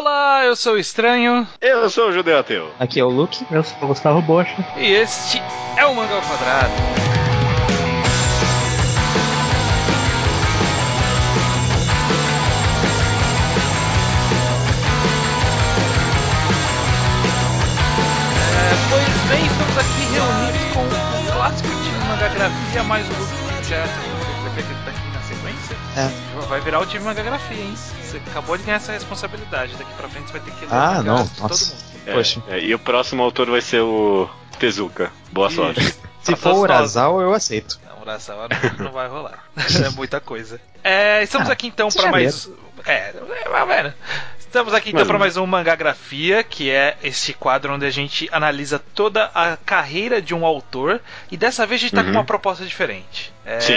Olá, eu sou o Estranho. Eu sou o Judeu Ateu. Aqui é o Luke. Eu sou o Gustavo Bocha. E este é o Manga ao Quadrado. É, pois bem, estamos aqui reunidos com o clássico time Mangagrafia, mais o Luke que já É. Vai virar o time Mangagrafia, hein? Você acabou de ganhar essa responsabilidade. Daqui pra frente você vai ter que ler Ah, não, de todo nossa. mundo. É, Poxa. é, e o próximo autor vai ser o Tezuka. Boa Ih. sorte. Se Pra for o. Urasal, eu aceito. Não, Urasawa não, não vai rolar. é muita coisa. É, estamos Ah, aqui então para já mais. É, é, mas, velho, Estamos aqui então para mais um Mangagrafia, que é esse quadro onde a gente analisa toda a carreira de um autor. E dessa vez a gente tá com Uhum. uma proposta diferente. É, Sim.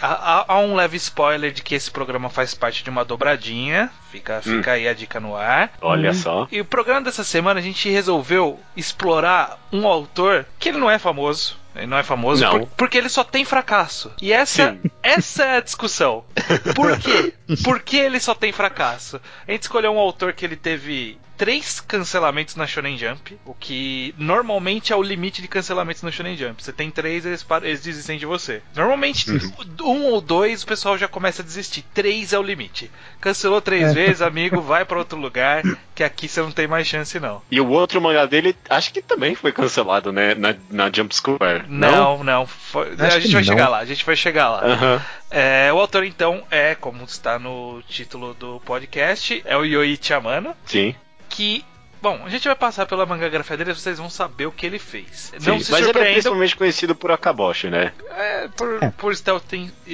Há, há- há um leve spoiler de que esse programa faz parte de uma dobradinha. Fica, fica aí a dica no ar. Olha só. E o programa dessa semana a gente resolveu explorar um autor que ele não é famoso. Ele não é famoso Não. por- porque ele só tem fracasso. E essa, Sim. essa é a discussão. Por quê? Por que ele só tem fracasso? A gente escolheu um autor que ele teve três cancelamentos na Shonen Jump, o que normalmente é o limite de cancelamentos na Shonen Jump. Você tem três, eles, param- eles desistem de você. Normalmente, um ou dois, o pessoal já começa a desistir. Três é o limite. Cancelou três É. vezes, amigo, vai pra outro lugar, que aqui você não tem mais chance, não. E o outro mangá dele, acho que também foi cancelado, né? Na, na Jump Square. Não, não. foi- a gente vai não. chegar lá, a gente vai chegar lá. Aham. É, o autor, então, é, como está no título do podcast, é o Yoichi Amano, Sim. Que. Bom, a gente vai passar pela mangagrafia dele, vocês vão saber o que ele fez. Não Sim, se Mas ele é surpreendam principalmente conhecido por Akaboshi, né? é, por, É. por Stealth,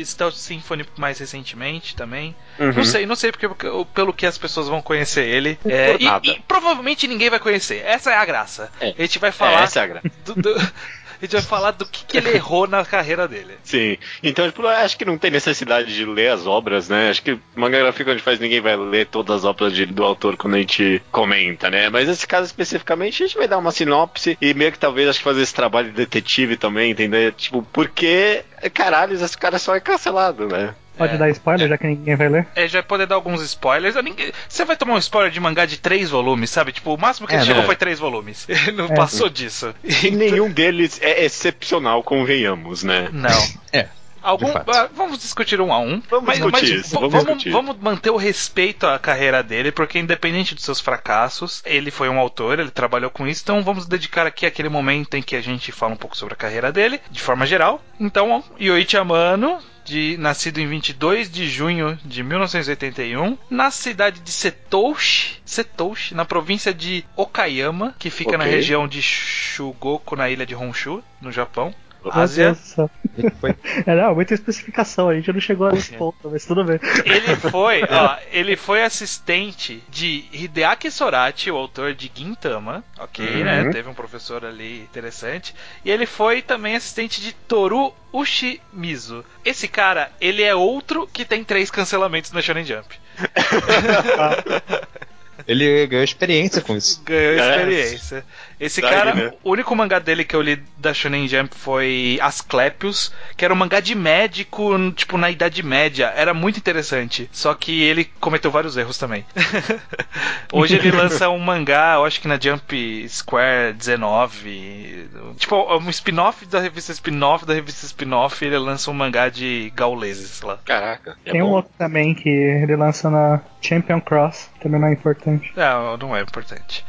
Stealth Symphony mais recentemente também. Uhum. Não sei, não sei porque, pelo que as pessoas vão conhecer ele. É, Por e, nada. e provavelmente ninguém vai conhecer. Essa é a graça. É. A gente vai É, falar essa é a graça. do- do- a gente vai falar do que, que ele errou na carreira dele. Sim. Então, tipo, acho que não tem necessidade de ler as obras, né? Acho que mangagrafia quando a gente faz, ninguém vai ler todas as obras de- do autor quando a gente comenta, né? Mas nesse caso especificamente, a gente vai dar uma sinopse e meio que talvez acho que fazer esse trabalho de detetive também, entender? Tipo, porque, caralho, esse cara só é cancelado, né? Pode É. dar spoiler, já que ninguém vai ler? É, já vai poder dar alguns spoilers. Ninguém- Você vai tomar um spoiler de mangá de três volumes, sabe? Tipo, o máximo que É, ele chegou né? foi três volumes. Ele não É. passou disso. E nenhum deles é excepcional, convenhamos, né? Não. É. Algum, ah, vamos discutir um a um. Vamos discutir isso, v- vamos discutir. vamos manter o respeito à carreira dele, porque independente dos seus fracassos, ele foi um autor, ele trabalhou com isso, então vamos dedicar aqui aquele momento em que a gente fala um pouco sobre a carreira dele, de forma geral. Então, Yoichi Amano, de, nascido em 22 de junho de 1981, na cidade de Setouchi, Setouchi, na província de Okayama, que fica na Ok. região de Shugoku, na ilha de Honshu, no Japão. Ásia. Foi- É, não, muita especificação, a gente não chegou nesse É. ponto, mas tudo bem. Ele foi, ó, ele foi assistente de Hideaki Sorati, o autor de Gintama, ok, Uhum. né? Teve um professor ali interessante. E ele foi também assistente de Toru Ushimizu. Esse cara, ele é outro que tem três cancelamentos na Shonen Jump. Ele ganhou experiência com isso. Ganhou É. Esse Daí, cara, né? o único mangá dele que eu li da Shonen Jump foi Asclepios, que era um mangá de médico, tipo, na Idade Média. Era muito interessante. Só que ele cometeu vários erros também. Hoje ele lança um mangá, eu acho que na Jump Square 19. Tipo, um spin-off da revista spin-off da revista spin-off. Ele lança um mangá de gauleses lá. Caraca. É Tem um bom. outro também que ele lança na Champion Cross, também não é importante. Não, não é importante.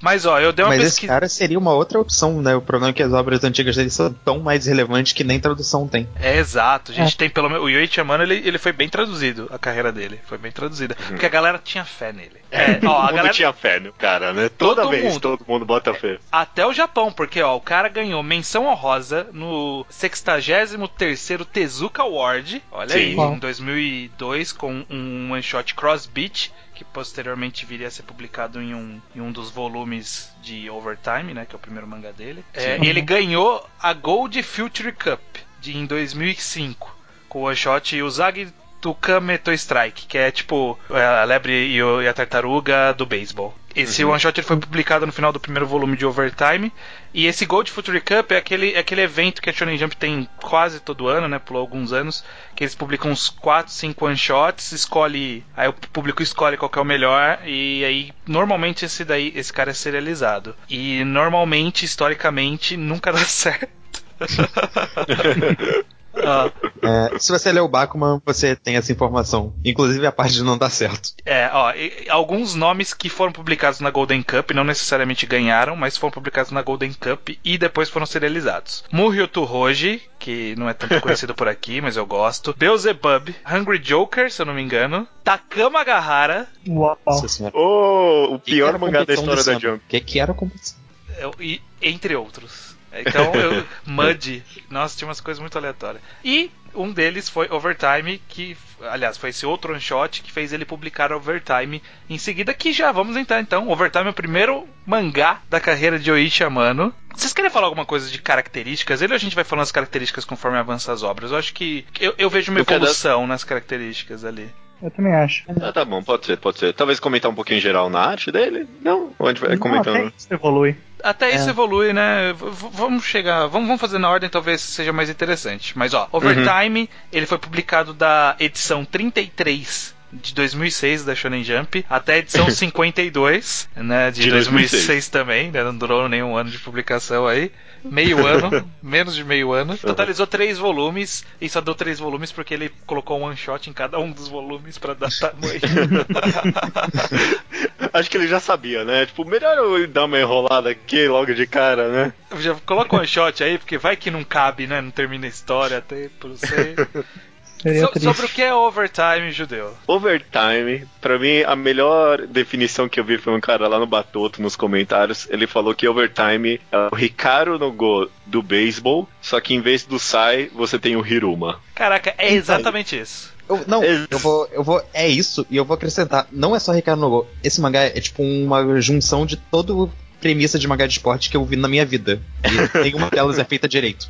Mas ó, eu dei uma pesquisa. Cara seria uma outra opção, né? O problema é que as obras antigas dele são tão mais relevantes que nem tradução tem. É exato, a gente tem pelo menos. O Yoichi Amano ele, ele foi bem traduzido, a carreira dele. Foi bem traduzida. Porque a galera tinha fé nele. É, Todo ó, a galera. tinha fé no cara, né? Toda Todo vez mundo. todo mundo bota fé. Até o Japão, porque ó, o cara ganhou menção honrosa no 63º Tezuka Award, olha Sim. aí, em 2002 com um one shot Cross Beat, que posteriormente viria a ser publicado em um, em um dos volumes de Overtime, né, que é o primeiro mangá dele. É, ele ganhou a Gold Future Cup de, em 2005 com o one shot Usagi Tukameto Strike, que é tipo é, a lebre e, e a tartaruga do beisebol. Esse one shot ele foi publicado no final do primeiro volume de Overtime. E esse Gold Future Cup é aquele, é aquele evento que a Shonen Jump tem quase todo ano, né? Por alguns anos. Que eles publicam uns 4, 5 one shots, escolhe. Aí o público escolhe qual que é o melhor. E aí, normalmente, esse daí, esse cara é serializado. E normalmente, historicamente, nunca dá certo. Ah. É, se você ler o Bakuman, você tem essa informação. Inclusive a parte de não dar certo. É, ó, e, alguns nomes que foram publicados na Golden Cup não necessariamente ganharam, mas foram publicados na Golden Cup e depois foram serializados. Muryo Hoji, que não é tanto conhecido por aqui, mas eu gosto. Beelzebub, Hungry Joker, se eu não me engano. Takama Gahara. Uau. Oh, o pior mangá da história da Jump. O que, que era a competição? E, entre outros. Então, eu, Mud, nossa, tinha umas coisas muito aleatórias. E um deles foi Overtime, que, aliás, foi esse outro one shot que fez ele publicar Overtime em seguida. Que já vamos entrar então. Overtime é o primeiro mangá da carreira de Oichi Amano. Vocês querem falar alguma coisa de características? Ele ou a gente vai falando as características conforme avança as obras? Eu acho que eu, eu vejo uma evolução nas características ali. Eu também acho. Ah, tá bom, pode ser, pode ser. Talvez comentar um pouquinho em geral na arte dele? Não? Ou a gente vai Não, comentando? Até isso evolui. Até é. isso evolui, né? V vamos chegar. Vamos, vamos fazer na ordem, talvez seja mais interessante. Mas ó, Overtime, uhum. ele foi publicado da edição 33 de 2006 da Shonen Jump até a edição 52, né, de, de 2006. 2006 também, né, não durou nenhum ano de publicação aí meio ano, menos de meio ano. Totalizou três volumes e só deu três volumes porque ele colocou um one shot em cada um dos volumes para dar tamanho. Acho que ele já sabia, né? Tipo, melhor eu dar uma enrolada aqui logo de cara, né? Já coloca um one shot aí, porque vai que não cabe, né? Não termina a história até por você. So, sobre o que é overtime judeu? Overtime, para mim, a melhor definição que eu vi foi um cara lá no Batoto nos comentários. Ele falou que overtime é o Ricardo no Go do beisebol, só que em vez do Sai, você tem o Hiruma. Caraca, é exatamente isso. Eu, não, é eu vou, eu vou. É isso, e eu vou acrescentar. Não é só Ricardo no Go. Esse mangá é tipo uma junção de todo premissa de mangá de esporte que eu vi na minha vida. E nenhuma delas é feita direito.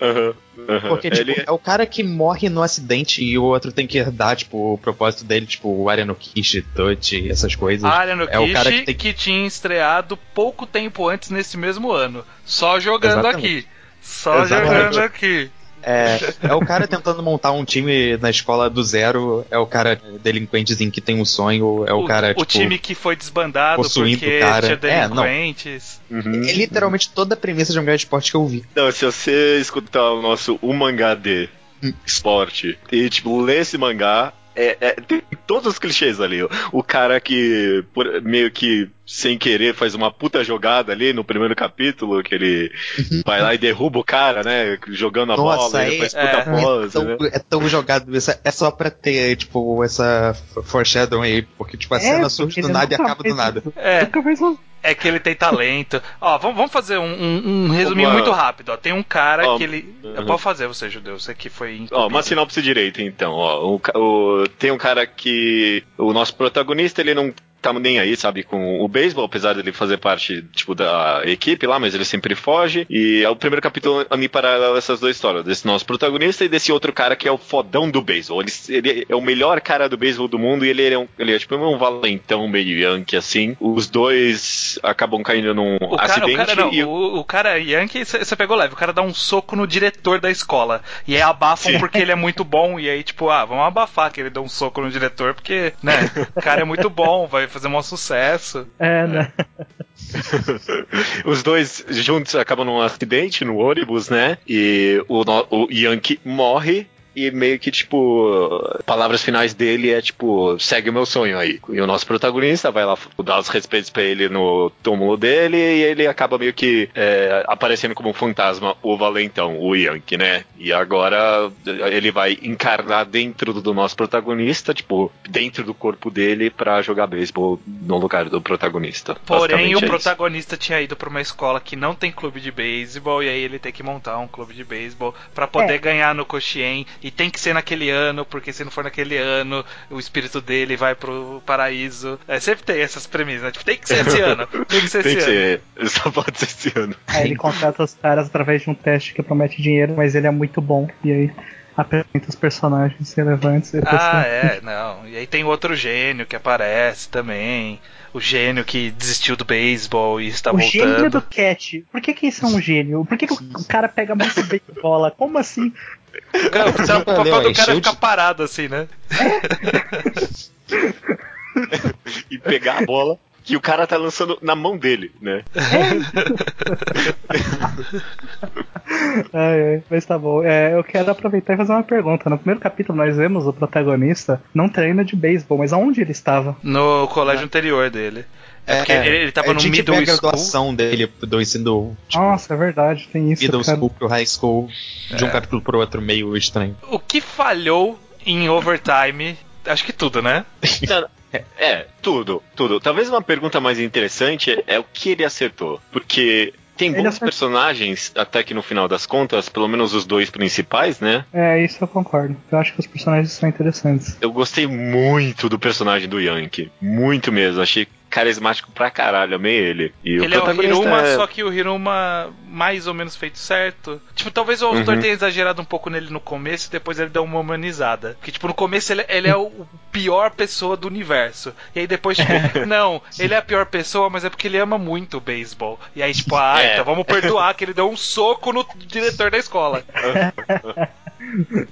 Uhum, uhum. Porque, tipo, Ele... é o cara que morre no acidente e o outro tem que herdar, tipo, o propósito dele, tipo, o Ariano Kishi, Touch, essas coisas. É o cara que, tem... que tinha estreado pouco tempo antes nesse mesmo ano. Só jogando Exatamente. aqui. Só Exatamente. jogando aqui. É, é o cara tentando montar um time na escola do zero, é o cara delinquentezinho que tem um sonho, é o, o cara. O tipo, time que foi desbandado porque cara. tinha delinquentes. É, uhum. é literalmente toda a premissa de um mangá de esporte que eu vi. Não, se você escutar o nosso O Mangá de esporte e, tipo, ler esse mangá, é, é, tem todos os clichês ali. O cara que por, meio que sem querer faz uma puta jogada ali no primeiro capítulo, que ele uhum. vai lá e derruba o cara, né? Jogando a Nossa, bola, é, ele faz puta é, pose. É tão, né? é tão jogado. É só pra ter, tipo, essa foreshadowing aí, porque tipo, a cena surge do nada e acaba do nada. É. É que ele tem talento. Ó, vamos, vamos fazer um, um, um resuminho uma... muito rápido. Ó. Tem um cara que ele. Uhum. Pode fazer, você, judeu. Você que foi. Ó, uma sinopse direita, então. Ó, o, o, tem um cara que. O nosso protagonista, ele não tá nem aí, sabe, com o beisebol, apesar dele fazer parte, tipo, da equipe lá, mas ele sempre foge. E é o primeiro capítulo ali paralelo essas duas histórias, desse nosso protagonista e desse outro cara que é o fodão do beisebol. Ele, ele é o melhor cara do beisebol do mundo e ele é, um, ele é tipo um valentão meio yankee, assim. Os dois acabam caindo num o acidente. Cara, o cara, não, e... o, o cara yankee, você pegou leve, o cara dá um soco no diretor da escola. E aí abafam Sim. porque ele é muito bom, e aí, tipo, ah, vamos abafar que ele deu um soco no diretor, porque, né, o cara é muito bom, vai fazer um sucesso. É, né? Os dois juntos acabam num acidente no ônibus, né? E o, o Yankee morre e meio que, tipo, palavras finais dele é tipo, segue o meu sonho aí. E o nosso protagonista vai lá dar os respeitos pra ele no túmulo dele e ele acaba meio que é, aparecendo como um fantasma, o valentão, o Yankee, né? E agora ele vai encarnar dentro do nosso protagonista, tipo, dentro do corpo dele para jogar beisebol no lugar do protagonista. Porém, o é protagonista isso. tinha ido para uma escola que não tem clube de beisebol e aí ele tem que montar um clube de beisebol para poder é. ganhar no Coxien e tem que ser naquele ano, porque se não for naquele ano, o espírito dele vai pro paraíso. É, sempre tem essas premissas, né? Tipo, tem que ser esse ano. Tem que ser tem esse que ano. Ser, só pode ser esse ano. Aí ele contrata os caras através de um teste que promete dinheiro, mas ele é muito bom. E aí apresenta os personagens relevantes. e depois Ah, é, não. E aí tem outro gênio que aparece também. O gênio que desistiu do beisebol e está O gênio voltando. do Cat. Por que, que isso é um gênio? Por que, que o cara pega muito bem bola? Como assim? Cara, o papel leu do cara é ficar parado assim, né? E pegar a bola que o cara tá lançando na mão dele, né? Ai, ai, mas tá bom. É, eu quero aproveitar e fazer uma pergunta. No primeiro capítulo, nós vemos o protagonista não treina de beisebol, mas aonde ele estava? No colégio anterior dele. É, porque ele, ele tava a no gente middle vê a school. graduação dele do ensino tipo, Nossa, é verdade, tem isso. middle cara. school pro high school, de um É. capítulo pro outro meio estranho. O que falhou em overtime? Acho que tudo, né? É, tudo, tudo. Talvez uma pergunta mais interessante é o que ele acertou. Porque tem bons acertou. personagens, até que no final das contas, pelo menos os dois principais, né? É, isso eu concordo. Eu acho que os personagens são interessantes. Eu gostei muito do personagem do Yankee. Muito mesmo. Achei carismático pra caralho, amei ele. E ele é o Hiruma, é- só que o Hiruma mais ou menos feito certo. Tipo, talvez o autor Uhum. tenha exagerado um pouco nele no começo e depois ele deu uma humanizada. Porque, tipo, no começo ele, ele é o o pior pessoa do universo. E aí depois, tipo, não, ele é a pior pessoa, mas é porque ele ama muito o beisebol. E aí, tipo, ah, É. então vamos perdoar que ele deu um soco no diretor da escola.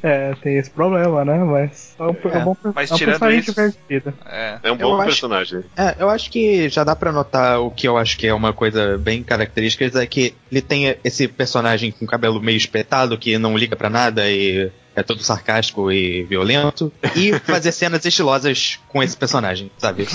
É, tem esse problema, né? Mas é um, é um bom Mas é um tirando personagem isso- divertido. É. É um bom Eu acho- personagem. É, eu acho que já dá pra notar o que eu acho que é uma coisa bem característica, é que ele tem esse personagem com cabelo meio espetado, que não liga pra nada e é todo sarcástico e violento, e fazer cenas estilosas com esse personagem, sabe?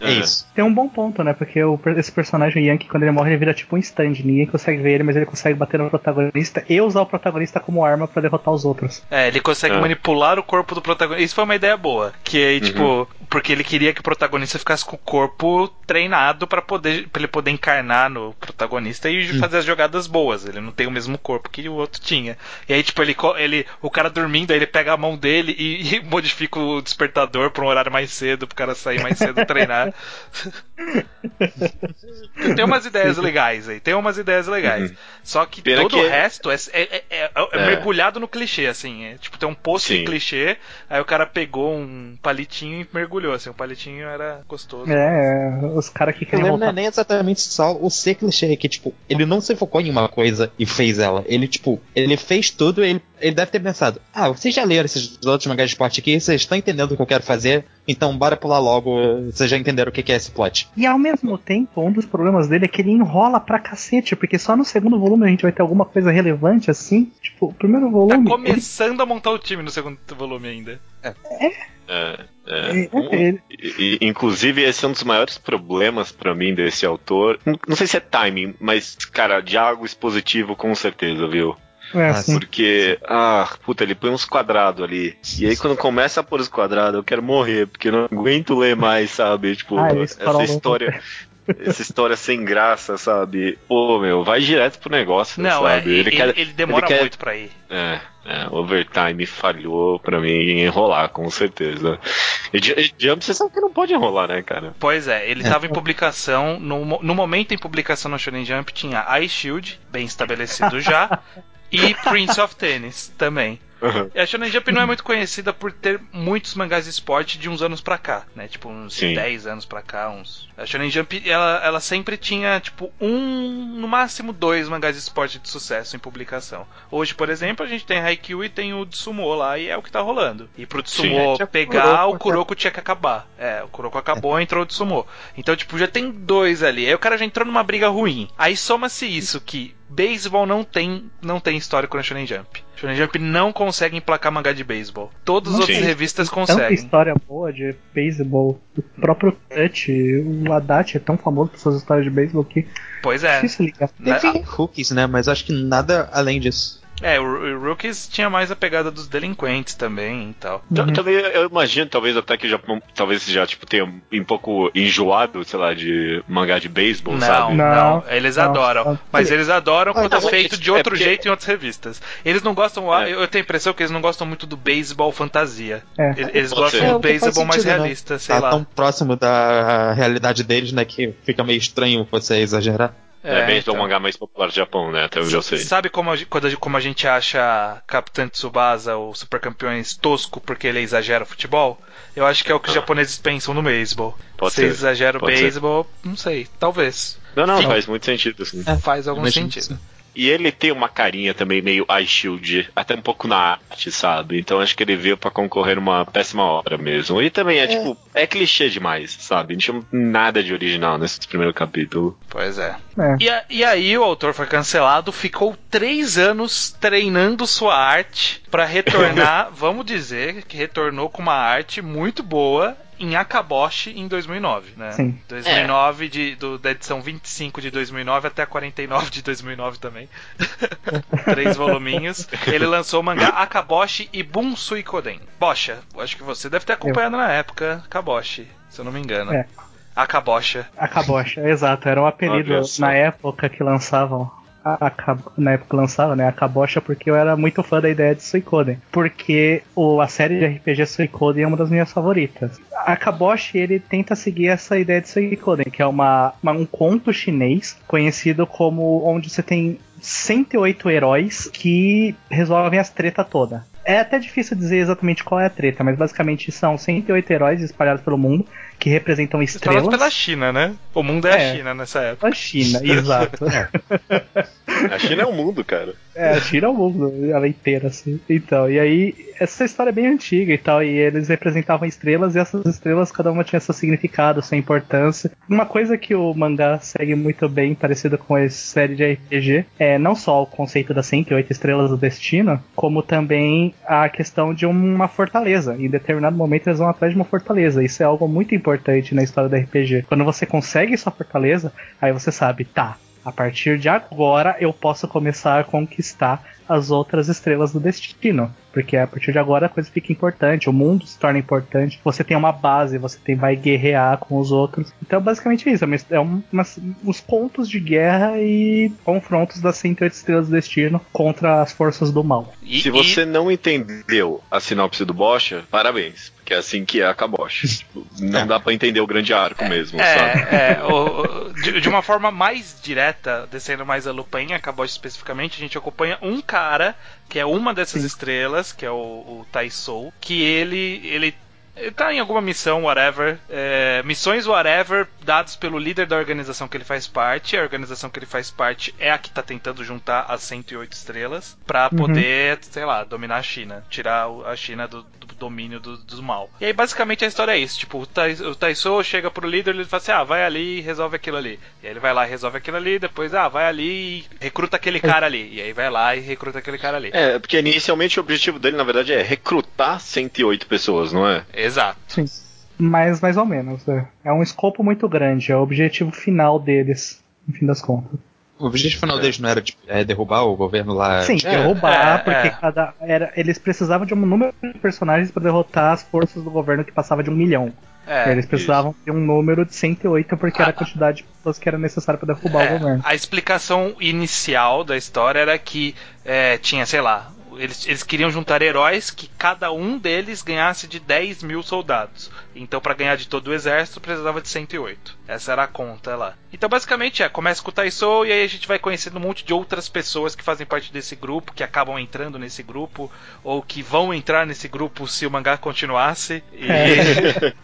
É isso. Tem um bom ponto, né? Porque o, esse personagem o Yankee, quando ele morre, ele vira tipo um stand. Ninguém consegue ver ele, mas ele consegue bater no protagonista e usar o protagonista como arma pra derrotar os outros. É, ele consegue É. manipular o corpo do protagonista. Isso foi uma ideia boa. Que aí, tipo, porque ele queria que o protagonista ficasse com o corpo treinado pra poder pra ele poder encarnar no protagonista e fazer as jogadas boas. Ele não tem o mesmo corpo que o outro tinha. E aí, tipo, ele, ele o cara dormindo, aí ele pega a mão dele e, e modifica o despertador pra um horário mais cedo, pro cara sair mais cedo e treinar. tem umas ideias legais aí, tem umas ideias legais. Só que Pena todo que- o resto é, é- é- é- é É. mergulhado no clichê, assim. É, tipo, tem um post de clichê, aí o cara pegou um palitinho e mergulhou, assim. O palitinho era gostoso. É, os caras que O querem problema não é voltar. nem exatamente só o ser clichê, é que, tipo, ele não se focou em uma coisa e fez ela. Ele, tipo, ele fez tudo e ele, ele deve ter pensado: ah, vocês já leram esses outros mangás de esporte aqui, vocês estão entendendo o que eu quero fazer, então bora pular logo, vocês já entenderam o que é esse plot. E ao mesmo tempo, um dos problemas dele é que ele enrola pra cacete, porque só no segundo volume a gente vai ter alguma coisa relevante assim. Tipo, o primeiro Tá volume. ele- começando a montar o time no segundo volume ainda. É, é. É, Um- ele- e- e- inclusive, esse é um dos maiores problemas pra mim desse autor. Não- Não sei se é timing, mas, cara, diálogo expositivo com certeza, viu? É, assim. Porque, ah, puta, ele põe uns quadrados ali. E aí quando começa a pôr os quadrados, eu quero morrer, porque eu não aguento ler mais, sabe? Tipo, Ah, essa história. Essa história sem graça, sabe? Pô, meu, vai direto pro negócio, Não, é, sabe? ele, ele, quer- ele demora ele quer- muito pra ir. É, é, overtime falhou pra mim em enrolar, com certeza. E, e Jump, você sabe que não pode enrolar, né, cara? Pois é, ele tava em publicação. No, no momento em publicação no Shonen Jump tinha Ice Shield, bem estabelecido já, e Prince of Tennis também. E a Shonen Jump não é muito conhecida por ter muitos mangás de esporte de uns anos pra cá, né? Tipo, uns Sim. 10 anos pra cá, uns. A Shonen Jump, ela, ela sempre tinha, tipo, um, no máximo dois mangás de esporte de sucesso em publicação. Hoje, por exemplo, a gente tem Haikyuu e tem o Tsumo lá, e é o que tá rolando. E pro Tsumo Sim. É, pegar, Kuroko, o Kuroko tinha que acabar. É, o Kuroko acabou, entrou o Tsumo. Então, tipo, já tem dois ali. Aí o cara já entrou numa briga ruim. Aí soma-se isso que beisebol não tem, não tem histórico na Shonen Jump. Shonen Jump não consegue emplacar mangá de beisebol. Todas as outras revistas Tanta conseguem. história boa de beisebol. O próprio Touch, o Haddad é tão famoso por suas histórias de beisebol que Pois é difícil ligar. Na- Teve cookies, né? Mas acho que nada além disso. É, o, o Rookies tinha mais a pegada dos delinquentes também e tal. Então, Também eu imagino, talvez até que já talvez já tipo tenha um pouco enjoado, sei lá, de mangá de beisebol, Não, sabe? não, Não, eles não, adoram. não. Mas eles adoram quando é feito é de outro porque- jeito em outras revistas. Eles não gostam. É. Eu tenho a impressão que eles não gostam muito do beisebol fantasia. É. Eles, Pode gostam ser. É, do o beisebol mais sentido, né? realista, sei Tá lá. tão próximo da realidade deles, né? Que fica meio estranho você exagerar. É, é então. o mangá mais popular do Japão, né? Até onde eu sei. Sabe como a, quando a, como a gente acha Capitão Tsubasa, o Super Campeões, tosco porque ele exagera o futebol? Eu acho que é o que os Ah. japoneses pensam no beisebol. Pode Se ser. exagera o beisebol, não sei, talvez. Não, não, Sim. faz muito sentido, assim. É, Faz algum imagino sentido. E ele tem uma carinha também meio Eye Shield, até um pouco na arte, sabe? Então acho que ele veio pra concorrer numa péssima hora mesmo. E também é, tipo, é clichê demais, sabe? Não tinha nada de original nesse primeiro capítulo. Pois é. É. E, a- e aí o autor foi cancelado, ficou três anos treinando sua arte pra retornar, vamos dizer que retornou com uma arte muito boa em Akaboshi em 2009, né? Sim. 2009 de, do- da edição 25 de 2009 até a 49 de 2009 também. Três voluminhos. Ele lançou o mangá Akaboshi e Bunsui Koden. Bocha, acho que você deve ter acompanhado na época Akaboshi, se eu não me engano. É. Akabosha. A Kabocha, exato. Era um apelido na época que lançavam. A, a, na época lançava, né? A Kabocha, porque eu era muito fã da ideia de Suicoden. Porque o, a série de RPG Suicoden é uma das minhas favoritas. A Kaboshi, ele tenta seguir essa ideia de Suicoden, que é uma, uma- um conto chinês conhecido como onde você tem 108 heróis que resolvem as tretas todas. É até difícil dizer exatamente qual é a treta, mas basicamente são 108 heróis espalhados pelo mundo que representam Espalhado estrelas. pela China, né? O mundo é, a É. China nessa época. A China, exato. A China é o mundo, cara. É, a China é o mundo, ela inteira, assim. Então, e aí, essa história é bem antiga e tal, e eles representavam estrelas, e essas estrelas, cada uma tinha seu significado, sua importância. Uma coisa que o mangá segue muito bem, parecido com a série de RPG, é não só o conceito das 108 estrelas do destino, como também a questão de uma fortaleza. Em determinado momento eles vão atrás de uma fortaleza. Isso é algo muito importante na história do RPG. Quando você consegue sua fortaleza, aí você sabe, tá, a partir de agora eu posso começar a conquistar as outras estrelas do destino. Porque a partir de agora a coisa fica importante, o mundo se torna importante, você tem uma base, você tem, vai guerrear com os outros. Então basicamente é isso, é é um- umas- uns contos de guerra e confrontos das 108 estrelas do destino contra as forças do mal. E- Se e- você não entendeu a sinopse do Bocha, parabéns. Porque é assim que é a Kabosh. tipo, não dá pra entender o grande arco mesmo, sabe? É, é o- o- de, de uma forma mais direta, descendo mais a Lupin, acabou especificamente, a gente acompanha um cara que é uma dessas Sim. estrelas, que é o, o Taisou, que ele ele tá em alguma missão, whatever. é, missões, whatever, dados pelo líder da organização que ele faz parte. A organização que ele faz parte é a que tá tentando juntar as 108 estrelas pra Uhum. poder, sei lá, dominar a China. Tirar a China do, do domínio do, do mal. E aí, basicamente, a história é isso. Tipo, o, Tai, o Taisou chega pro líder e ele fala assim, ah, vai ali e resolve aquilo ali. E aí ele vai lá e resolve aquilo ali, depois, ah, vai ali e recruta aquele cara ali. E aí vai lá e recruta aquele cara ali. É, porque inicialmente o objetivo dele, na verdade, é recrutar 108 pessoas, não é? Exato. Sim. Mas mais ou menos, é. É um escopo muito grande, é o objetivo final deles, no fim das contas. O objetivo final deles não era tipo, é, derrubar o governo lá. Sim, é, derrubar, é, porque é. cada. Era, eles precisavam de um número de personagens para derrotar as forças do governo que passava de um milhão. É. eles precisavam de um número de 108 porque era Ah. a quantidade de pessoas que era necessária para derrubar É, o governo. a explicação inicial da história era que é, tinha, sei lá, eles, eles queriam juntar heróis que cada um deles ganhasse de 10 mil soldados. Então, para ganhar de todo o exército, precisava de 108. Essa era a conta lá. Então, basicamente, é, começa com o Taisou e aí a gente vai conhecendo um monte de outras pessoas que fazem parte desse grupo, que acabam entrando nesse grupo, ou que vão entrar nesse grupo se o mangá continuasse. E, É.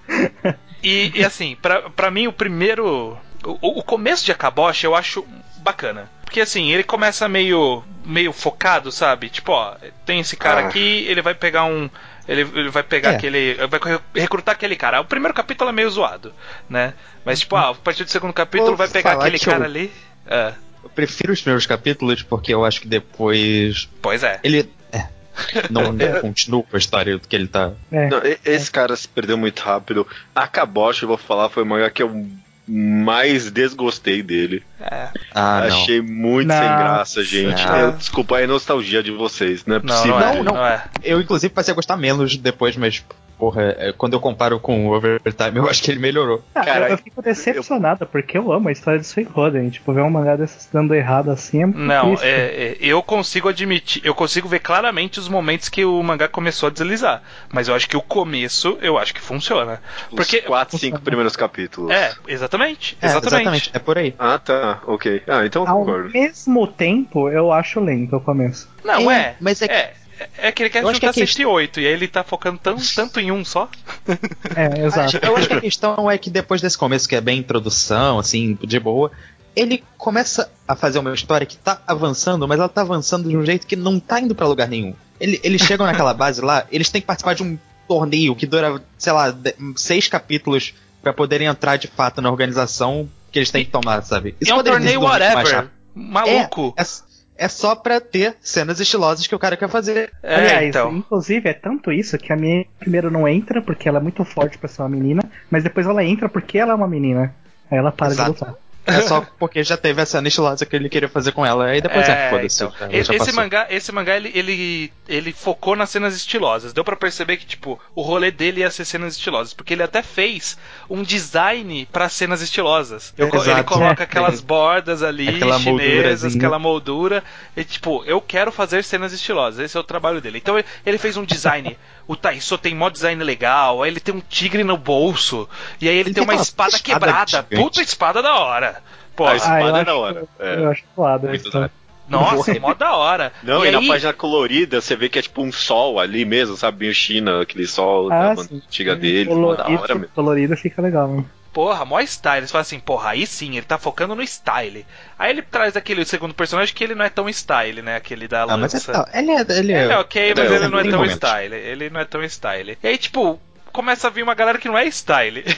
e, e, assim, pra, pra mim, o primeiro. O, o começo de Akaboshi eu acho bacana. Porque assim, ele começa meio meio focado, sabe? Tipo, ó, tem esse cara Ah. aqui, ele vai pegar um. Ele, ele vai pegar É. aquele. ele Vai recrutar aquele cara. O primeiro capítulo é meio zoado, né? Mas, tipo, ah, a partir do segundo capítulo Vou vai pegar aquele que cara eu- ali. É, Eu prefiro os primeiros capítulos porque eu acho que depois pois é. ele é, não continua com a história do que ele tá. É. Não, e- esse cara se perdeu muito rápido. A Kabosh, eu vou falar, foi o mangá que eu mais desgostei dele. É. Ah, não. Achei muito Não. sem graça, gente. Não. Eu- desculpa, é nostalgia de vocês, não é Não, possível. não é. Não, não. não é. Eu, inclusive, passei a gostar menos depois, mas porra, é, quando eu comparo com o Overtime, eu acho que ele melhorou. Ah, Cara, eu, eu fico decepcionado, porque eu amo a história de Suicoden. Tipo, ver um mangá desses dando errado assim é muito Não, é, é, eu consigo admitir, eu consigo ver claramente os momentos que o mangá começou a deslizar. Mas eu acho que o começo, eu acho que funciona. Porque. Os quatro, cinco primeiros capítulos. É, exatamente. É, exatamente. É por aí. Ah, tá. Ok. Ah, então eu Ao concordo. mesmo tempo, eu acho lento o começo. Não, É, é. mas é que- é. É que ele quer Eu acho que juntar questão- 108 e aí ele tá focando tão, tanto em um só. É, exato. Eu acho que a questão é que depois desse começo, que é bem introdução, assim, de boa, ele começa a fazer uma história que tá avançando, mas ela tá avançando de um jeito que não tá indo pra lugar nenhum. Ele- eles chegam naquela base lá, eles têm que participar de um torneio que dura, sei lá, seis capítulos pra poderem entrar de fato na organização que eles têm que tomar, sabe? E é um torneio whatever. Maluco. É, é, é só pra ter cenas estilosas que o cara quer fazer. É, Aliás, então. inclusive é tanto isso que a minha primeiro não entra porque ela é muito forte pra ser uma menina, mas depois ela entra porque ela é uma menina. Aí ela para Exato. de lutar. É só porque já teve a cena estilosa que ele queria fazer com ela. Aí depois é, É, foda-se. então. esse passou. mangá, esse mangá ele, ele, ele focou nas cenas estilosas. Deu pra perceber que tipo o rolê dele ia ser cenas estilosas, porque ele até fez um design pra cenas estilosas. Eu- Exato. ele coloca É. aquelas bordas ali Aquela chinesas, aquela moldura. E tipo, eu quero fazer cenas estilosas. Esse é o trabalho dele. Então ele, ele fez um design. o Taiso tem mó design legal. Aí ele tem um tigre no bolso. E aí ele, Ele tem tem uma espada quebrada. gigante. Puta espada da hora. Pô, Ah, Ah, eu espada é acho- da hora. É. Eu acho foda Muito da hora. nossa, mó da hora. Não, e e, na aí- página colorida você vê que é tipo um sol ali mesmo, sabe? Meio China, aquele sol Ah, da sim. antiga dele. mó da hora Colorido, mesmo. colorido fica legal, mano. Porra, mó style. Eles falam assim, porra, aí sim, ele tá focando no style. Aí ele traz aquele segundo personagem que ele não é tão style, né? Aquele da Ah, mas é, lança. tal. ele é. Ele é, Ele é ok, mas É, ele não é tão momentos. style. Ele não é tão style. E aí, tipo, começa a vir uma galera que não é style.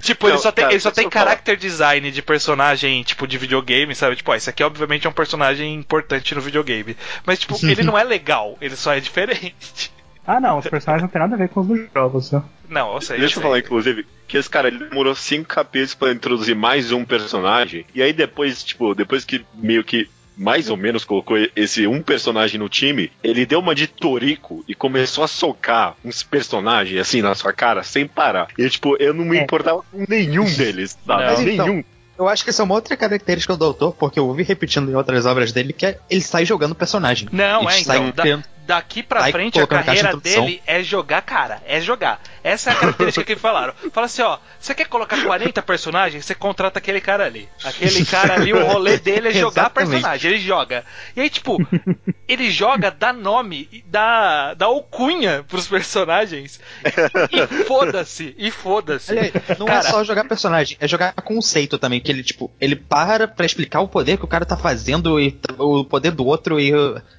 tipo, ele Não, só tem, cara, ele só tem eu falar. character design de personagem, tipo, de videogame, sabe? Tipo, ó, esse aqui obviamente é um personagem importante no videogame. Mas, tipo, ele não é legal, ele só é diferente. Ah, não, os personagens não tem nada a ver com os dos jogos? Não, eu sei. Deixa eu sei. falar, inclusive, que esse cara ele demorou cinco capítulos pra introduzir mais um personagem. E aí depois, tipo, depois que meio que mais ou menos colocou esse um personagem no time, ele deu uma de Torico e começou a socar uns personagens assim na sua cara sem parar. E tipo, eu não me É. importava com nenhum deles, sabe? Então, nenhum. Eu acho que essa é uma outra característica do autor, porque eu ouvi repetindo em outras obras dele, que é ele sai jogando personagem. Não, é, sai então, tendo- daqui pra Vai frente a carreira dele é jogar, cara. É jogar. Essa é a característica que falaram. Fala assim, ó, você quer colocar 40 personagens? Você contrata aquele cara ali. Aquele cara ali, o rolê dele é jogar personagem. Ele joga. E aí, tipo, ele joga, dá nome, dá, dá alcunha pros personagens. E foda-se, e foda-se. Não Cara, é só jogar personagem, é jogar conceito também, que ele, tipo, ele para pra explicar o poder que o cara tá fazendo e o poder do outro e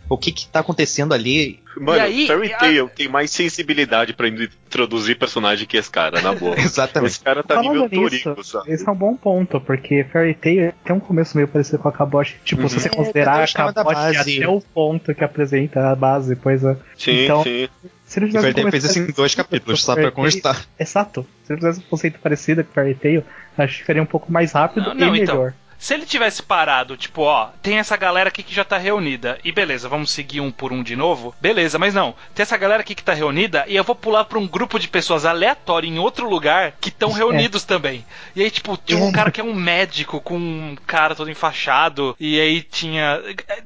o que que tá acontecendo ali. Mano, E aí, Fairy a- Tail tem mais sensibilidade pra introduzir personagem que esse cara, na boa. Exatamente. esse cara tá Falando nível nisso, Torico, sabe? esse é um bom ponto, porque Fairy Tail tem um começo meio parecido com a Kaboshi. Tipo, se você É, considerar o a base. até o ponto que apresenta a base, pois é. Sim, então, sim. Se ele E tivesse Fairy Tail fez isso em dois capítulos, só pra constar. Exato. Se ele tivesse um conceito parecido com Fairy Tail, acho que faria um pouco mais rápido Não, não, e então. Se ele tivesse parado, tipo, ó, tem essa galera aqui que já tá reunida, e beleza, vamos seguir um por um de novo, beleza, mas não, tem essa galera aqui que tá reunida, e eu vou pular pra um grupo de pessoas aleatório em outro lugar que estão reunidos também. E aí, tipo, tinha um É. cara que é um médico com um cara todo enfaixado, e aí tinha.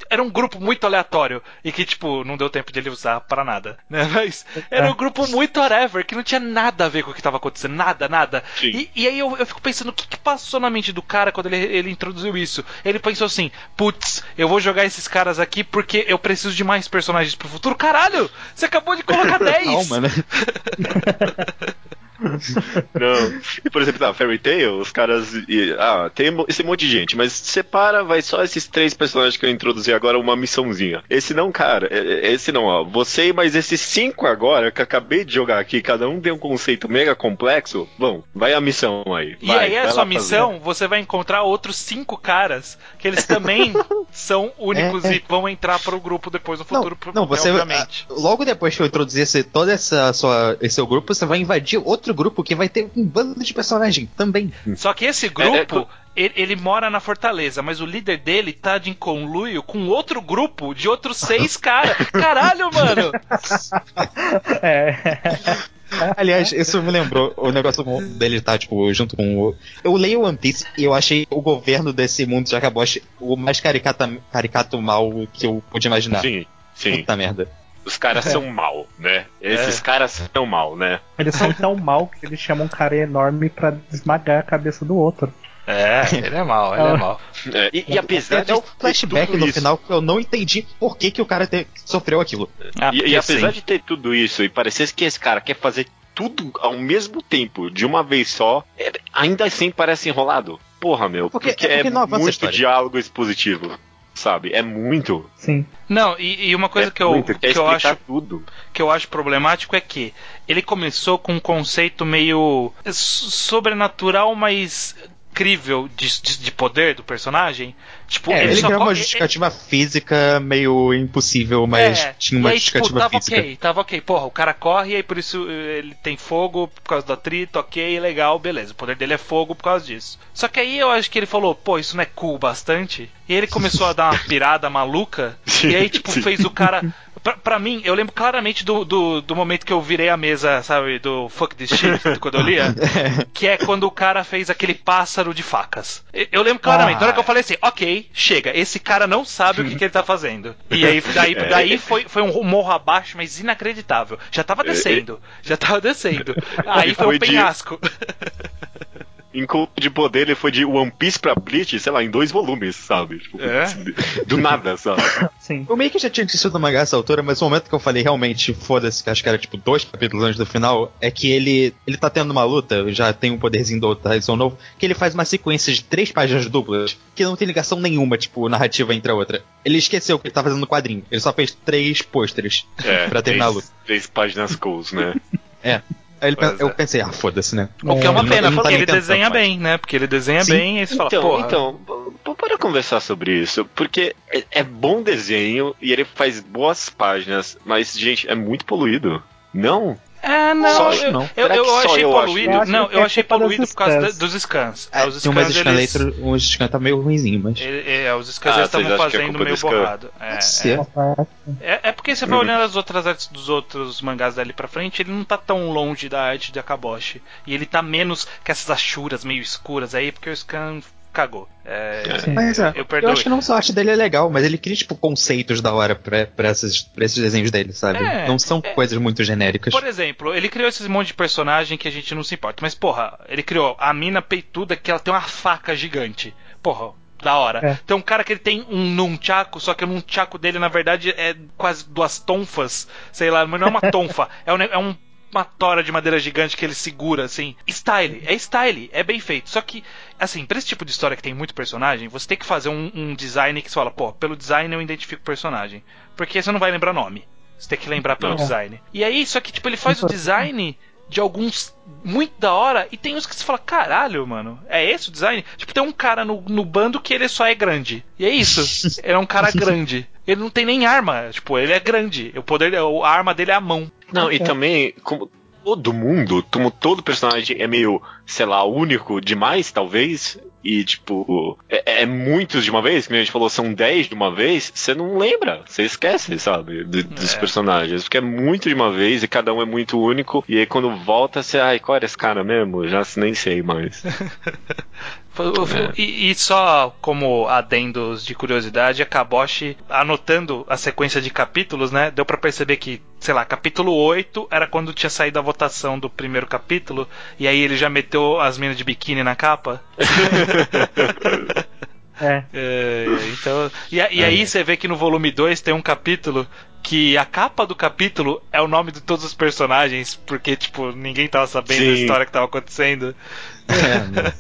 Era um grupo muito aleatório, e que, tipo, não deu tempo de ele usar pra nada, né? Mas era um grupo muito whatever, que não tinha nada a ver com o que tava acontecendo, nada, nada. Sim. E, e aí eu, eu fico pensando, o que, que passou na mente do cara quando ele, ele introduziu isso? Ele pensou assim, putz, eu vou jogar esses caras aqui porque eu preciso de mais personagens pro futuro. Caralho! Você acabou de colocar 10! Calma, né? Não. E, por exemplo, na Fairy Tail, os caras. e- ah, tem esse monte de gente, mas separa, vai só esses três personagens que eu introduzi agora, uma missãozinha. Esse não, cara. é- é- Esse não, ó. Você e mais esses cinco agora, que eu acabei de jogar aqui, cada um tem um conceito mega complexo. Bom, vai a missão aí. E vai, aí a vai sua lá fazer. missão, você vai encontrar outros cinco caras que eles também são únicos É, é. e vão entrar para o grupo depois no Não, futuro, não, você obviamente. logo depois que eu introduzir esse, todo essa sua, esse seu grupo, você vai invadir outro outro grupo que vai ter um bando de personagem também. Só que esse grupo, ele, ele mora na fortaleza, mas o líder dele tá de conluio com outro grupo de outros seis caras. Caralho, mano! É. Aliás, isso me lembrou o negócio dele tá, tipo, junto com o. Eu leio One Piece e eu achei o governo desse mundo de Akaboshi o mais caricata, caricato mal que eu pude imaginar. Sim, sim. Puta merda. Os caras são mal, né? Esses caras são mal, né? Eles são tão mal que eles chamam um cara enorme pra esmagar a cabeça do outro. É, ele é mal, ele é mal. É, e, e apesar de um flashback ter tudo no isso, final que eu não entendi por que, que o cara te- sofreu aquilo. Ah, E, e apesar assim, de ter tudo isso e parecer que esse cara quer fazer tudo ao mesmo tempo, de uma vez só, é- ainda assim parece enrolado. Porra, meu, Porque- porque, é porque é muito diálogo expositivo, sabe? É muito. Sim. Não, e, e uma coisa é que eu, muito, que quer eu acho tudo. que eu acho problemático é que ele começou com um conceito meio sobrenatural, mas crível de, de, de poder do personagem. Tipo, É, ele, co- uma justificativa física meio impossível, mas É, tinha uma aí, tipo, justificativa tava física. ok, tava ok. Porra, o cara corre e aí por isso eh, ele tem fogo por causa do atrito, ok, legal, beleza. O poder dele é fogo por causa disso. Só que aí eu acho que ele falou, pô, isso não é cool bastante. E ele começou a dar uma pirada maluca. e aí, tipo, fez o cara. Pra, pra mim, eu lembro claramente do, do, do momento que eu virei a mesa, sabe, do fuck this shit, quando eu lia. que é quando o cara fez aquele pássaro de facas. Eu- lembro claramente, na hora que eu falei assim, ok, chega, esse cara não sabe o que, que ele tá fazendo. E aí, daí, É. daí foi, foi um morro abaixo, mas inacreditável. Já tava descendo, já tava descendo. Aí foi um Foi de- penhasco. Em de poder, ele foi de One Piece pra Bleach, sei lá, em dois volumes, sabe? Tipo, É? Do nada, sabe? Sim. Eu meio que já tinha assistido o mangá essa altura, mas o momento que eu falei realmente, foda-se, que acho que era tipo dois capítulos antes do final, é que ele ele tá tendo uma luta, já tem um poderzinho do Tyson novo, que ele faz uma sequência de três páginas duplas, que não tem ligação nenhuma, tipo, narrativa entre a outra. Ele esqueceu que ele tá fazendo no quadrinho, ele só fez três pôsteres É, pra terminar a três, luta. três páginas goals, né? Aí Pois eu é. pensei, ah, foda-se, né? O que é uma pena, ele não ele desenha bem, né? Porque ele desenha Sim. bem e você fala, Então, porra. então, bora conversar sobre isso, porque é, é bom desenho e ele faz boas páginas, mas, gente, é muito poluído. Não? É, não, Só eu, acho não. eu, eu só achei eu acho poluído. isso? Não, Eu acho eu achei é culpa poluído por causa da- dos scans. É, os tem umas scans, scan eles, letras, uns scan tá meio ruimzinho, mas. ele- é, os scans Ah, estavam é fazendo meio borrado. É, é. É, é porque você vai Uhum. olhando as outras artes dos outros mangás dali pra frente, ele não tá tão longe da arte de Akaboshi. E ele tá menos que essas achuras meio escuras aí, porque o scan cagou. É, Sim. Mas é, eu eu, acho que não só a arte dele é legal, mas ele cria, tipo, conceitos da hora pra, pra, esses, pra esses desenhos dele, sabe? É, não são é. coisas muito genéricas. Por exemplo, ele criou esse monte de personagem que a gente não se importa. Mas, porra, ele criou a mina peituda que ela tem uma faca gigante. Porra, da hora. É. Tem um cara que ele tem um nunchaku, só que o nunchaku dele, na verdade, é quase duas tonfas. Sei lá, mas não é uma tonfa. é, um, é um- uma tora de madeira gigante que ele segura, assim. Style, é style, é bem feito. Só que, assim, pra esse tipo de história que tem muito personagem, você tem que fazer um, um design que você fala, pô, pelo design eu identifico o personagem. Porque você não vai lembrar nome. Você tem que lembrar pelo É. design. E aí, só que, tipo, ele faz o design de alguns muito da hora e tem uns que você fala, caralho, mano, é esse o design? Tipo, tem um cara no, no bando que ele só é grande. E é isso. ele é um cara grande. Ele não tem nem arma, tipo, ele é grande. O poder, a arma dele é a mão. Não, e Ok. também, como todo mundo, como todo personagem é meio, sei lá, único demais, talvez, e tipo, é, é muitos de uma vez, que a gente falou, são 10 de uma vez, você não lembra, você esquece, sabe, do- dos É. personagens, porque é muito de uma vez e cada um é muito único, e aí quando volta, você, ai, qual era esse cara mesmo? Já nem sei mais. Foi- E, e só como adendos de curiosidade, a Kaboshi, anotando a sequência de capítulos, né? Deu pra perceber que, sei lá, capítulo 8 era quando tinha saído a votação do primeiro capítulo, e aí ele já meteu as minas de biquíni na capa. É. É, então, e, a- e aí você vê que no volume 2 tem um capítulo que a capa do capítulo é o nome de todos os personagens, porque, tipo, ninguém tava sabendo da Sim. história que tava acontecendo. É,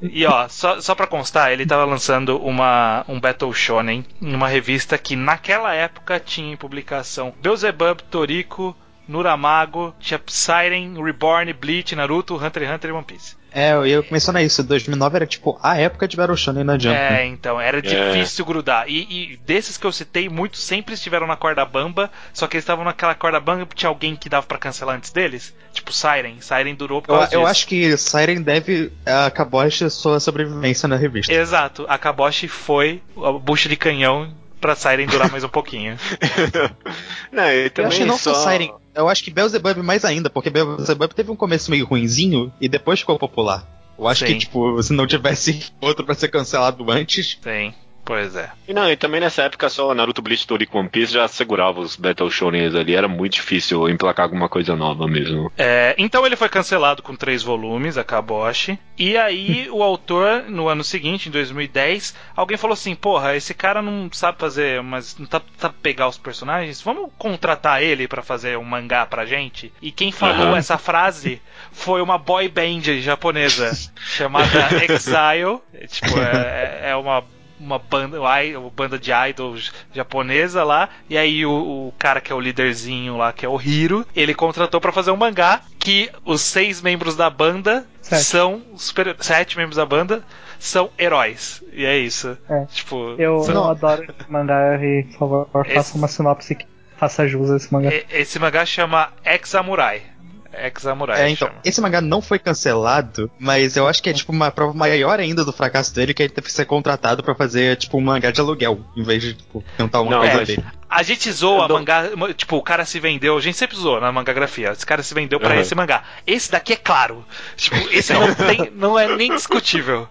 E ó, só, só pra constar, ele tava lançando uma, um Battle Shonen numa revista que naquela época tinha em publicação Beelzebub, Toriko, Nuramago, tinha Siren, Reborn, Bleach, Naruto, Hunter x Hunter e One Piece. É, eu ia mencionar isso. 2009 era tipo a época de Battle Shonen na Jump. É, né? então, era difícil grudar. E, e desses que eu citei, muitos sempre estiveram na corda bamba, só que eles estavam naquela corda bamba e tinha alguém que dava pra cancelar antes deles. Tipo Siren. Siren durou por Eu, causa eu disso. acho que Siren deve a Kabosh sua sobrevivência na revista. Exato, a Kaboshi foi a bucha de canhão pra Siren durar mais um pouquinho. Não, Eu também acho que não só... só Siren. Eu acho que Beelzebub mais ainda, porque Beelzebub teve um começo meio ruinzinho e depois ficou popular. Eu acho Sim. que, tipo, se não tivesse outro pra ser cancelado antes. Sim, pois é. E não, e também nessa época só Naruto Bleach, Tori One Piece já segurava os Battle Shonens ali, era muito difícil emplacar alguma coisa nova mesmo. É, então ele foi cancelado com três volumes, a Kaboshi. E aí o autor, no ano seguinte, em 2010, alguém falou assim: porra, esse cara não sabe fazer, mas não tá, tá pegar os personagens. Vamos contratar ele pra fazer um mangá pra gente. E quem falou essa frase foi uma boy band japonesa chamada Exile. É, Tipo, é, é uma uma banda, uma banda de idols japonesa lá, e aí o, o cara que é o líderzinho lá, que é o Hiro, ele contratou pra fazer um mangá que os seis membros da banda Sete. são super, sete membros da banda são heróis. E é isso. É. Tipo, Eu, são- eu adoro esse mangá e, por favor, Esse- faça uma sinopse que faça jus a esse mangá. esse mangá chama Ex-Samurai. Ex-Samurai. É, então, chama. esse mangá não foi cancelado, mas eu acho que é tipo uma prova maior ainda do fracasso dele, que ele teve que ser contratado pra fazer tipo um mangá de aluguel, em vez de tipo, tentar uma Não, coisa mas- dele. A gente zoa dou- mangá, tipo, o cara se vendeu, a gente sempre zoa na mangagrafia. Esse cara se vendeu pra Uhum. esse mangá. Esse daqui é claro. Tipo, esse não, tem, não é nem discutível.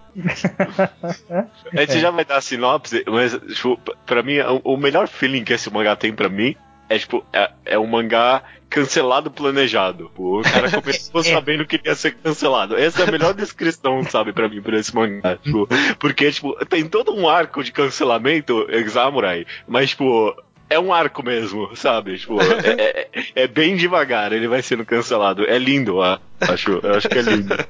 A gente já vai dar a sinopse, mas, tipo, pra mim, o, o melhor feeling que esse mangá tem pra mim é, tipo, é, é um mangá cancelado planejado. O cara começou É. sabendo que ia ser cancelado. Essa é a melhor descrição, sabe, pra mim, pra esse mangá. Tipo, porque, tipo, tem todo um arco de cancelamento, Examurai, mas, tipo, é um arco mesmo, sabe? Tipo, é, é- é bem devagar, ele vai sendo cancelado. É lindo, ah, acho, eu acho que é lindo.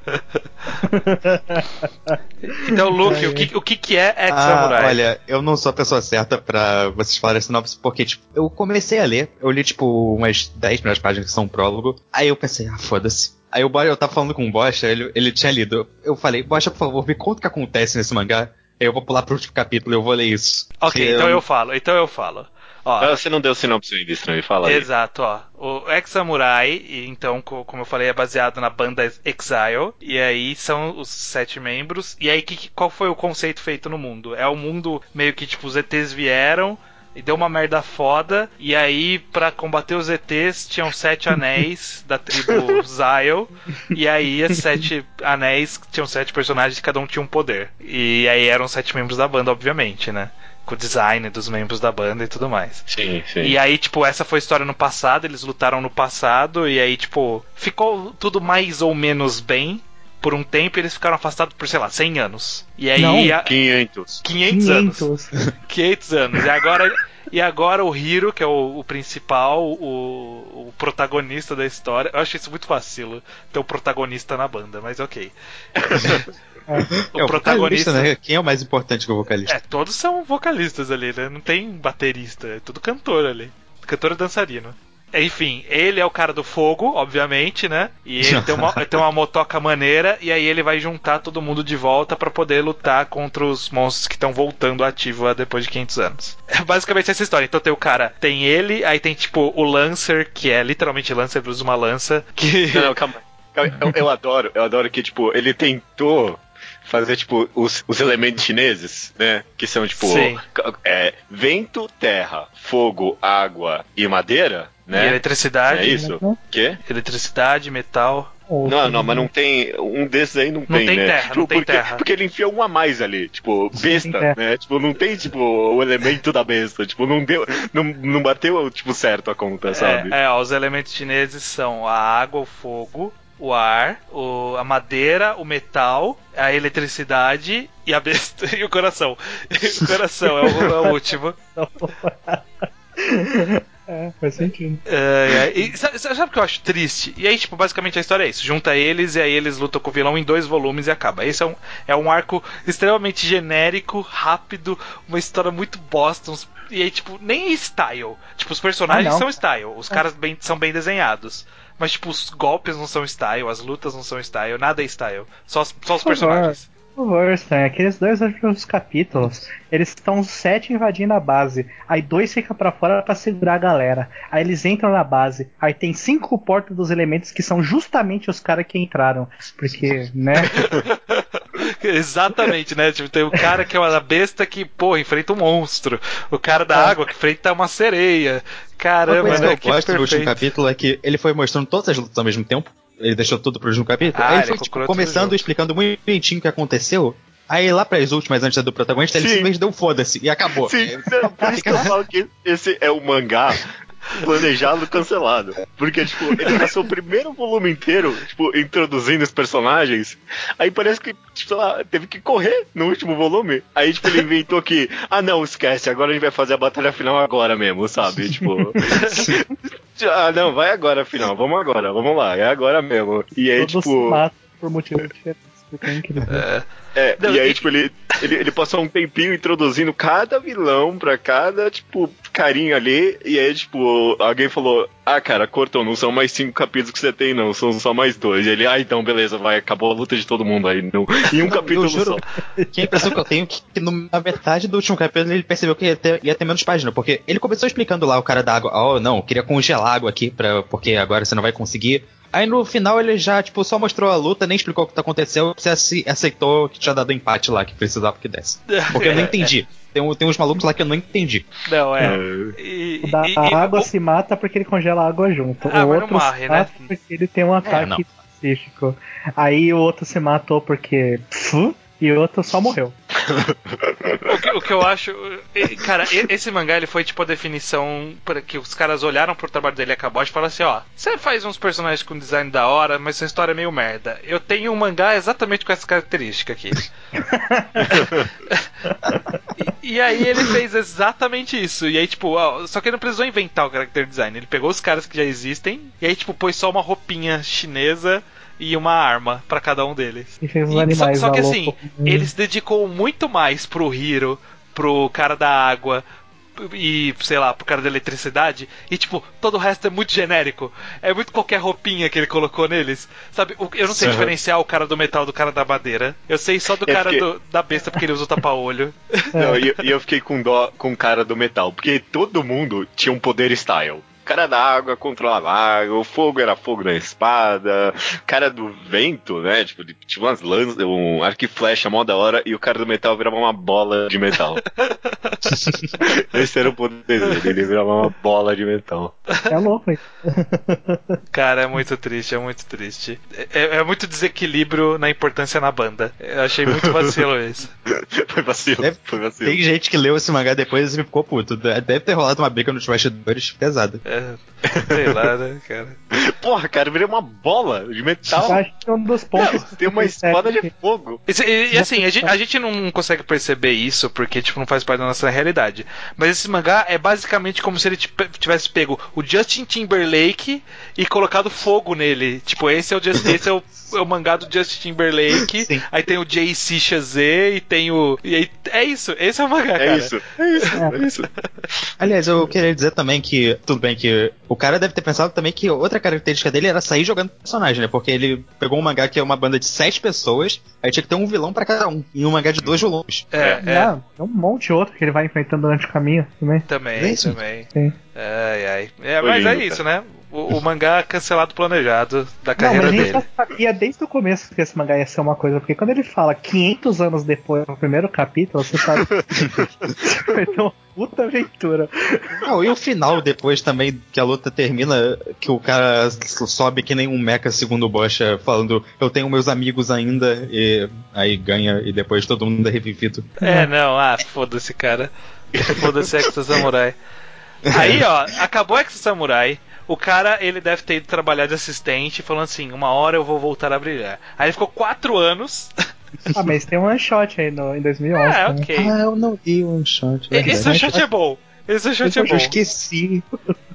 Então, Luke, o que, o que, que é Ah, Ex-Samurai? olha, eu não sou a pessoa certa pra vocês falarem sinopse, porque, tipo, eu comecei a ler, eu li, tipo, umas 10 primeiras páginas que são um prólogo, aí eu pensei, ah, foda-se. Aí o eu tava falando com o Bocha, ele, ele tinha lido. Eu falei, Bocha, por favor, me conta o que acontece nesse mangá. Aí eu vou pular pro último capítulo e eu vou ler isso. ok, então eu falo, então eu falo. Ó, Ah, Você não deu sinopse ainda, estranho, fala aí. Exato, ó. O Ex-Samurai, então, co- como eu falei, é baseado na banda Exile. E aí são os sete membros. E aí, que, qual foi o conceito feito no mundo? É o mundo meio que, tipo, os ETs vieram. E deu uma merda foda. E aí, pra combater os ETs, tinham sete anéis da tribo Zyle. E aí, esses sete anéis tinham sete personagens, cada um tinha um poder. E aí eram sete membros da banda, obviamente, né? Com o design dos membros da banda e tudo mais. Sim, sim. E aí, tipo, essa foi a história no passado, eles lutaram no passado, e aí, tipo, ficou tudo mais ou menos bem por um tempo e eles ficaram afastados por, sei lá, 100 anos. E aí, Não. a- 500. 500, anos. 500. 500 anos. E agora, e agora o Hiro, que é o, o principal, o, o protagonista da história. Eu acho isso muito vacilo ter o protagonista na banda, mas ok. É, o vocalista, né? Quem é o mais importante que o vocalista? É, todos são vocalistas ali, né? Não tem baterista, é tudo cantor ali. Cantor e dançarino. Enfim, ele é o cara do fogo, obviamente, né? E ele tem uma, tem uma motoca maneira, e aí ele vai juntar todo mundo de volta pra poder lutar contra os monstros que estão voltando ativa depois de 500 anos. É basicamente essa história. Então tem o cara, tem ele, aí tem tipo o Lancer, que é literalmente Lancer, usa uma lança, que. Não, não, calma. Calma, Eu, eu adoro, eu adoro que, tipo, ele tentou fazer, tipo, os, os elementos chineses, né? Que são, tipo, Sim. é, vento, terra, fogo, água e madeira, E né? eletricidade. É isso? Quê? Eletricidade, metal. Não, não, mas não tem. Um desses aí não, Não tem, tem né? terra, Tipo, não tem porque, terra. Porque ele enfiou um a mais ali, tipo, besta, terra. né? Tipo, não tem, tipo, o elemento da besta. Tipo, não deu. Não, não bateu, tipo, certo a conta, sabe? É, é, ó, os elementos chineses são a água, o fogo, o ar, o- a madeira, o metal, a eletricidade e a besta e o coração. o coração é o, é o último. É, faz sentido. É, é, e sabe, sabe o que eu acho triste? E aí, tipo, basicamente a história é isso: junta eles e aí eles lutam com o vilão em dois volumes e acaba. Esse é um, é um arco extremamente genérico, rápido, uma história muito bosta. uns- e aí, tipo, nem style. Tipo, os personagens Ah, são style, os caras bem, são bem desenhados. Mas, tipo, os golpes não são style, as lutas não são style, nada é style. Só, os- só os Por favor. personagens. Por favor, Stan, aqueles dois últimos capítulos, eles estão os sete invadindo a base. Aí dois ficam pra fora pra segurar a galera. Aí eles entram na base. Aí tem cinco portas dos elementos que são justamente os caras que entraram. Porque, né? Exatamente, né? Tipo, tem o cara que é uma besta que, pô, enfrenta um monstro. O cara da É. água que enfrenta uma sereia. Uma Caramba, coisa né? que eu gosto no último capítulo é que ele foi mostrando todas as lutas ao mesmo tempo. Ele deixou tudo pro último capítulo. Ah, aí ele ele foi tipo, começando explicando muito bonitinho o que aconteceu. Aí lá pras últimas, antes do protagonista, ele Sim. simplesmente deu foda-se e acabou. Sim, não, por isso que eu falo que esse é o mangá planejado cancelado. Porque, tipo, ele passou o primeiro volume inteiro, tipo, introduzindo os personagens. Aí parece que, tipo, sei lá, teve que correr no último volume. Aí, tipo, ele inventou que, ah não, esquece, agora a gente vai fazer a batalha final agora mesmo, sabe? Tipo. ah, não, vai agora final, vamos agora, vamos lá, é agora mesmo. E aí, Todos tipo. por motivos diferentes. É. É, Não, e aí, e- tipo, ele, ele, ele passou um tempinho introduzindo cada vilão pra cada, tipo, carinha ali. E aí, tipo, alguém falou: Ah, cara, cortou, não são mais cinco capítulos que você tem, não, são só mais dois. E ele, ah, então, beleza, vai, acabou a luta de todo mundo aí. No, em um capítulo eu juro só. que a impressão que eu tenho é que no- na metade do último capítulo ele percebeu que ia ter, ia ter menos página, porque ele começou explicando lá o cara da água, oh não, eu queria congelar água aqui, pra, porque agora você não vai conseguir. Aí no final ele já, tipo, só mostrou a luta, nem explicou o que aconteceu, você ace- aceitou que tinha dado empate lá, que precisava que desse. Porque eu não entendi. Tem, um- tem uns malucos lá que eu não entendi. Não, é. É. E, O da e- e- água o- se mata porque ele congela a água junto. Ah, o outro morre, se né? mata porque ele tem um ataque não. específico. Aí o outro se matou porque. Pfu, e outro só morreu. o, que, o que eu acho. Cara, esse mangá ele foi tipo a definição para que os caras olharam pro trabalho dele acabou e falaram assim: ó, você faz uns personagens com design da hora, mas sua história é meio merda. Eu tenho um mangá exatamente com essa característica aqui. e, e aí ele fez exatamente isso. E aí, tipo, ó, só que ele não precisou inventar o character design. Ele pegou os caras que já existem e aí, tipo, pôs só uma roupinha chinesa e uma arma pra cada um deles. E fez os E- animais só, só que assim, louco. ele se dedicou muito mais pro Hiro, pro cara da água e, sei lá, pro cara da eletricidade. E, tipo, todo o resto é muito genérico. É muito qualquer roupinha que ele colocou neles. Sabe, eu não sei Uhum. diferenciar o cara do metal do cara da madeira. Eu sei só do Eu cara fiquei- do- da besta porque ele usa o tapa-olho. Não, e, e eu fiquei com dó com o cara do metal, porque todo mundo tinha um poder style. O cara da água controlava a água, o fogo era fogo na espada, o cara do vento, né? Tipo, tinha umas lanças, um arco e flecha mó da hora, e o cara do metal virava uma bola de metal. Esse era o poder dele, ele virava uma bola de metal. É louco, hein? Cara, é muito triste, é muito triste. É, é muito desequilíbrio na importância na banda. Eu achei muito vacilo isso. Foi vacilo, Deve- foi vacilo. Tem gente que leu esse mangá depois e ficou puto. Deve ter rolado uma briga nos bastidores pesada. É, sei lá, né, cara. Porra, cara, eu virei uma bola de metal. acho que um dos pontos. Tem uma espada de fogo. E, e- e assim, a gente, a gente não consegue perceber isso porque tipo, não faz parte da nossa realidade. Mas esse mangá é basicamente como se ele tivesse pego o Justin Timberlake e colocado fogo nele. Tipo, esse é o, Just- esse é o, é o mangá do Justin Timberlake. Sim. Aí tem o JC Chazé e tem o. E aí, é isso, esse é o mangá, É cara. isso, é isso, é isso. Aliás, eu queria dizer também que, tudo bem que o cara deve ter pensado também que outra característica dele era sair jogando personagem, né? Porque ele pegou um mangá que é uma banda de sete pessoas, aí tinha que ter um vilão pra cada um, em um mangá de dois volumes. É, é. Ah, tem um monte de outro que ele vai enfrentando durante o caminho também. Também, É isso. também. Sim. Ai, ai. É, mas é isso, né? O, o mangá cancelado planejado da Não, carreira mas a gente dele. já sabia desde o começo que esse mangá ia ser uma coisa, porque quando ele fala 500 anos depois, no primeiro capítulo, você sabe que vai ter uma puta aventura. Não, e o final depois também, que a luta termina, que o cara sobe que nem um mecha segundo o Bocha, falando, eu tenho meus amigos ainda, e aí ganha, e depois todo mundo é revivido. É, não, ah, foda-se, cara. Foda-se Exo Samurai. Aí, ó, acabou Exo Samurai. O cara, ele deve ter ido trabalhar de assistente, falando assim: uma hora eu vou voltar a brilhar. Aí ele ficou quatro anos. Ah, mas tem um one shot aí no, em 2011. Ah, né? ok. Ah, eu não vi um shot. Esse one shot é bom. Esse one shot é Eu bom. esqueci.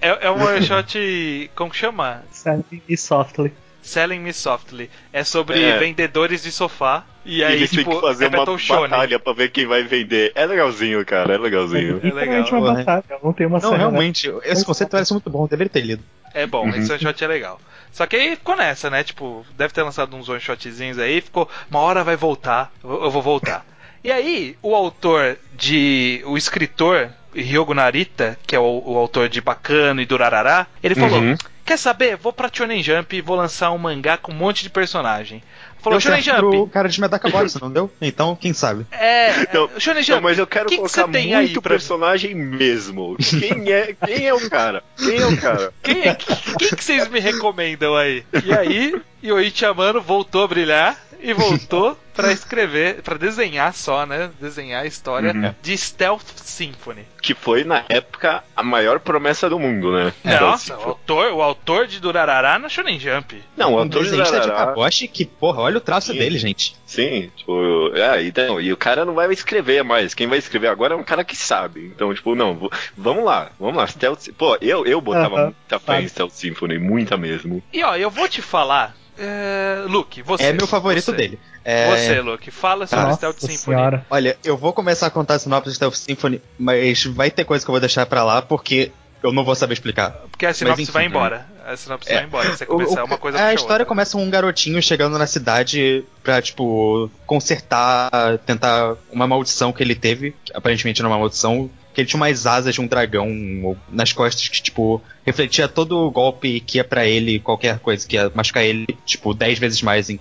É, é um one shot. Como que chama? Sabe? E softly. Selling Me Softly. É sobre É. vendedores de sofá. E E aí, eles têm tipo, que fazer é uma batalha pra ver quem vai vender. É legalzinho, cara, é legalzinho. É literalmente legal. uma Porra. batalha, não tem uma Não, né? realmente, esse conceito parece muito bom, deveria ter lido. É bom, Uhum. esse one shot é legal. Só que aí ficou nessa, né? Tipo, deve ter lançado uns one shotzinhos aí, ficou, uma hora vai voltar, eu eu vou voltar. E aí, o autor de. O escritor, Ryogo Narita, que é o, o autor de Bacano e Durarará, ele falou: Uhum. Quer saber? Vou pra Shonen Jump e vou lançar um mangá com um monte de personagem. Falou, Shonen Jump. pro cara de Medaka Boys, não deu? Então, quem sabe? É, Não, é, Shonen Não, Jump. mas eu quero que que colocar você tem aí muito pra- personagem mesmo. Quem é, quem é o cara? Quem é o cara? Quem, é- quem que vocês me recomendam aí? E aí, Yoichi Amano voltou a brilhar e voltou pra escrever, pra desenhar só, né? Desenhar a história Uhum. de Stealth Symphony. Que foi, na época, a maior promessa do mundo, né? Nossa, Então, o autor, o autor de Durarará na Shonen Jump. Não, o Um ator de desenhista de Darará, Kaboshi que, porra, olha o traço Sim. dele, gente. Sim, tipo, é, então, e o cara não vai escrever mais. Quem vai escrever agora é um cara que sabe. Então, tipo, não, vamos lá, vamos lá. Stealth, pô, eu, eu botava Aham, muita fé sabe. em Stealth Symphony, muita mesmo. E ó, eu vou te falar. É, Luke, você. é meu favorito você. dele. É, Você, Luke, fala sobre Nossa Stealth Symphony. senhora. Olha, eu vou começar a contar a sinopse de Stealth Symphony, mas vai ter coisa que eu vou deixar pra lá, porque eu não vou saber explicar. Porque a sinopse enfim, vai embora. A sinopse É. vai embora. Você começar o- uma coisa a puxa história outra. começa com um garotinho chegando na cidade pra, tipo, consertar, tentar uma maldição que ele teve, que aparentemente era uma maldição, que ele tinha umas asas de um dragão nas costas que, tipo, refletia todo o golpe que ia pra ele, qualquer coisa que ia machucar ele, tipo, 10 vezes mais em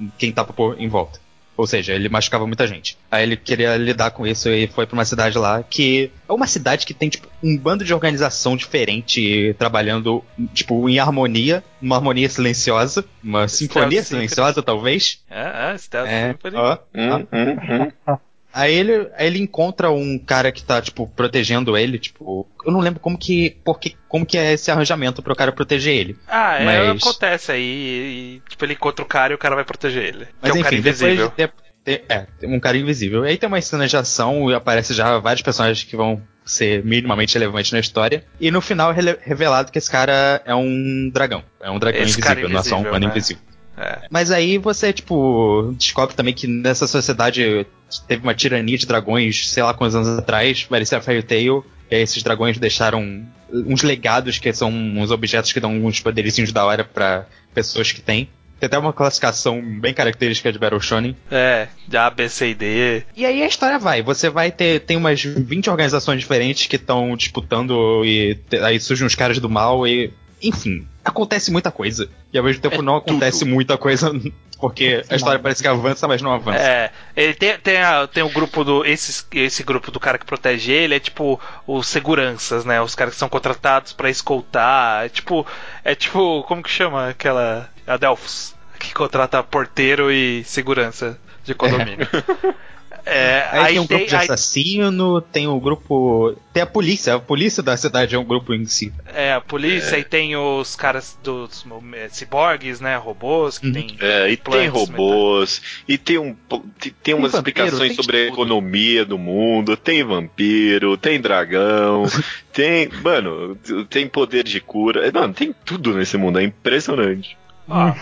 em quem tava por, em volta. Ou seja, ele machucava muita gente. Aí ele queria lidar com isso e foi pra uma cidade lá que é uma cidade que tem tipo um bando de organização diferente trabalhando tipo em harmonia, uma harmonia silenciosa, uma sinfonia silenciosa talvez. É, é, Stealth É, Symphony. ó, Hum, hum, hum. Aí ele, aí ele encontra um cara que tá, tipo, protegendo ele, tipo. Eu não lembro como que. Porque, como que é esse arranjamento pro cara proteger ele. Ah, é, Mas- acontece aí. E, tipo, ele encontra o cara e o cara vai proteger ele. Mas que é um cara invisível. depois. de- de- é, tem um cara invisível. Aí tem uma cena de ação e aparece já vários personagens que vão ser minimamente relevantes na história. E no final é revelado que esse cara é um dragão. É um dragão Esse cara invisível, não é só um invisível, humano né? invisível. É. Mas aí você, tipo, descobre também que nessa sociedade teve uma tirania de dragões, sei lá quantos anos atrás, parecia Fairy Tail, e aí esses dragões deixaram uns legados que são uns objetos que dão uns poderizinhos da hora pra pessoas que têm. Tem até uma classificação bem característica de Battle Shonen. É, de A, B, C e D. E aí a história vai. Você vai ter. Tem umas 20 organizações diferentes que estão disputando e aí surgem os caras do mal e. Enfim, acontece muita coisa. E ao mesmo tempo É não acontece tudo. muita coisa. Porque a história parece que avança, mas não avança. É, ele tem, tem, a- tem o grupo do. Esse, esse grupo do cara que protege ele é tipo os seguranças, né? Os caras que são contratados pra escoltar. É tipo. É tipo. Como que chama aquela. A Delphos. Que contrata porteiro e segurança de condomínio. É, Aí, tem um grupo de aí- assassino, tem o grupo. Tem a polícia. A polícia da cidade é um grupo em si. É, a polícia, e tem os caras dos é, ciborgues, né? Robôs, que Uhum. tem. É, e tem robôs, e tem, um, tem, tem umas vampiro, explicações tem sobre a de economia do mundo, tem vampiro, tem dragão, tem. Mano, tem poder de cura. Mano, tem tudo nesse mundo, é impressionante. Ó,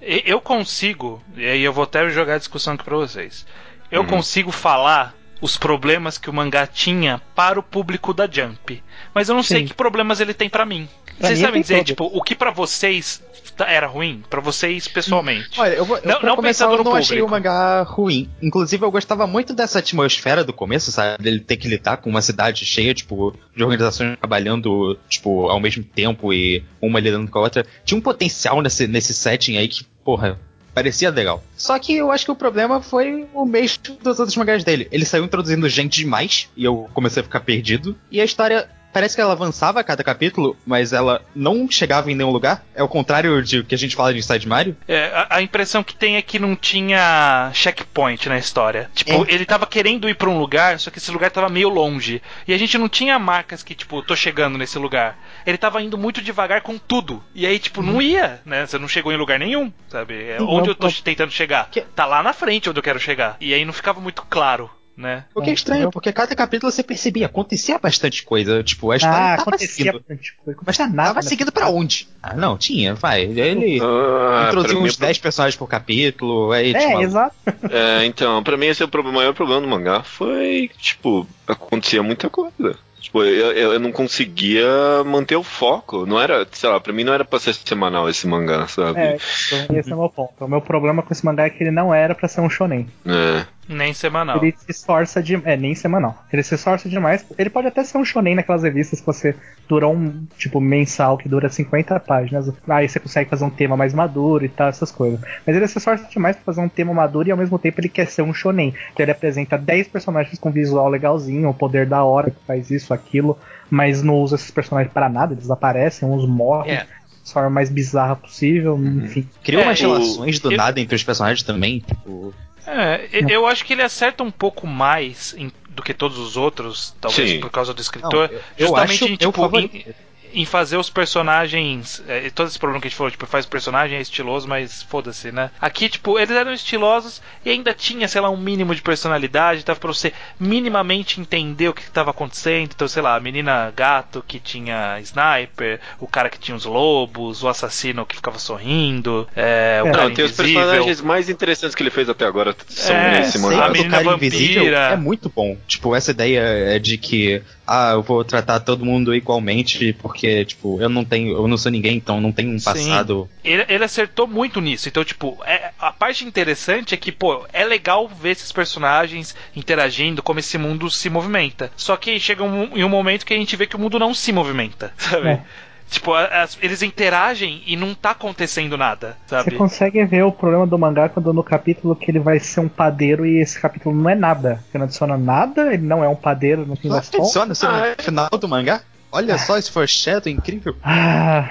e- eu consigo, e aí eu vou até jogar a discussão aqui pra vocês. Eu Uhum. consigo falar os problemas que o mangá tinha para o público da Jump. Mas eu não sei Sim. que problemas ele tem pra mim. Pra Vocês sabem dizer, todos. tipo, o que pra vocês tá- era ruim? Pra vocês pessoalmente? Olha, eu vou. eu, Não- não começar, pensando eu não achei público. o mangá ruim. Inclusive, eu gostava muito dessa atmosfera do começo, sabe? Dele ter que lidar com uma cidade cheia, tipo, de organizações trabalhando, tipo, ao mesmo tempo e uma lidando com a outra. Tinha um potencial nesse, nesse setting aí que, porra. Parecia legal. Só que eu acho que o problema foi o mesmo dos outros mangás dele. Ele saiu introduzindo gente demais e eu comecei a ficar perdido. E a história parece que ela avançava a cada capítulo, mas ela não chegava em nenhum lugar. É o contrário de que a gente fala de Inside Mario. É, a, a impressão que tem é que não tinha checkpoint na história. Tipo, É. ele tava querendo ir pra um lugar, só que esse lugar tava meio longe. E a gente não tinha marcas que, tipo, tô chegando nesse lugar. Ele tava indo muito devagar com tudo. E aí, tipo, não ia, né? Você não chegou em lugar nenhum, sabe? É, Não, onde eu tô não. tentando chegar? Que- Tá lá na frente onde eu quero chegar. E aí não ficava muito claro né? O que é estranho, porque cada capítulo você percebia, acontecia bastante coisa. Tipo, a história Ah, tava acontecia seguindo. bastante coisa. Mas Não tava nada, né? seguindo pra onde? Ah, não, tinha, vai. Ele Ah, introduziu mim, uns 10 personagens por capítulo, aí tinha É, uma- exato. É, então, pra mim esse é o maior problema do mangá foi, tipo, acontecia muita coisa. Tipo, eu, eu, eu não conseguia manter o foco. Não era, sei lá, pra mim não era pra ser semanal esse mangá, sabe? É, então, esse é o meu ponto. O meu problema com esse mangá é que ele não era pra ser um shonen. É. Nem semanal. Ele se esforça de. É, nem semanal. Ele se esforça demais. Ele pode até ser um shonen naquelas revistas que você dura um, tipo, mensal que dura 50 páginas. Aí você consegue fazer um tema mais maduro e tal, essas coisas. Mas ele se esforça demais pra fazer um tema maduro e ao mesmo tempo ele quer ser um shonen. Então ele apresenta 10 personagens com visual legalzinho, o poder da hora que faz isso, aquilo, mas não usa esses personagens para nada, eles aparecem, uns morrem. É. De forma mais bizarra possível, enfim. Criou É, umas o- relações do eu- nada entre os personagens também. Tipo, É, e- eu acho que ele acerta um pouco mais em- do que todos os outros, talvez Sim. por causa do escritor, Não, eu- eu justamente acho em, tipo, favorito. em, em fazer os personagens. É, todo esse problema que a gente falou, tipo, faz o personagem é estiloso, mas foda-se, né? Aqui, tipo, eles eram estilosos e ainda tinha, sei lá, um mínimo de personalidade, tava pra você minimamente entender o que estava acontecendo. Então, sei lá, a menina gato que tinha sniper, o cara que tinha os lobos, o assassino que ficava sorrindo, é, o É. cara Não, tem os personagens mais interessantes que ele fez até agora são É, nesse mangá. A menina cara vampira. invisível é muito bom. Tipo, essa ideia é de que ah, eu vou tratar todo mundo igualmente porque, tipo, eu não tenho, eu não sou ninguém, então não tenho um Sim. passado. Ele, ele acertou muito nisso. Então, tipo, é- a parte interessante é que, pô, é legal ver esses personagens interagindo, como esse mundo se movimenta. Só que chega um, em um momento que a gente vê que o mundo não se movimenta, sabe? É. Tipo, as- eles interagem e não tá acontecendo nada, Você sabe? consegue ver o problema do mangá quando no capítulo que ele vai ser um padeiro e esse capítulo não é nada. Ele não adiciona nada, ele não é um padeiro no fim das contas. Adiciona isso Ah, no final do mangá. Olha só esse foreshadow incrível. Ah,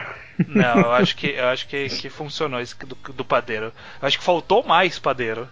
Não, eu acho que eu acho que, que funcionou isso do, do padeiro. Eu acho que faltou mais padeiro.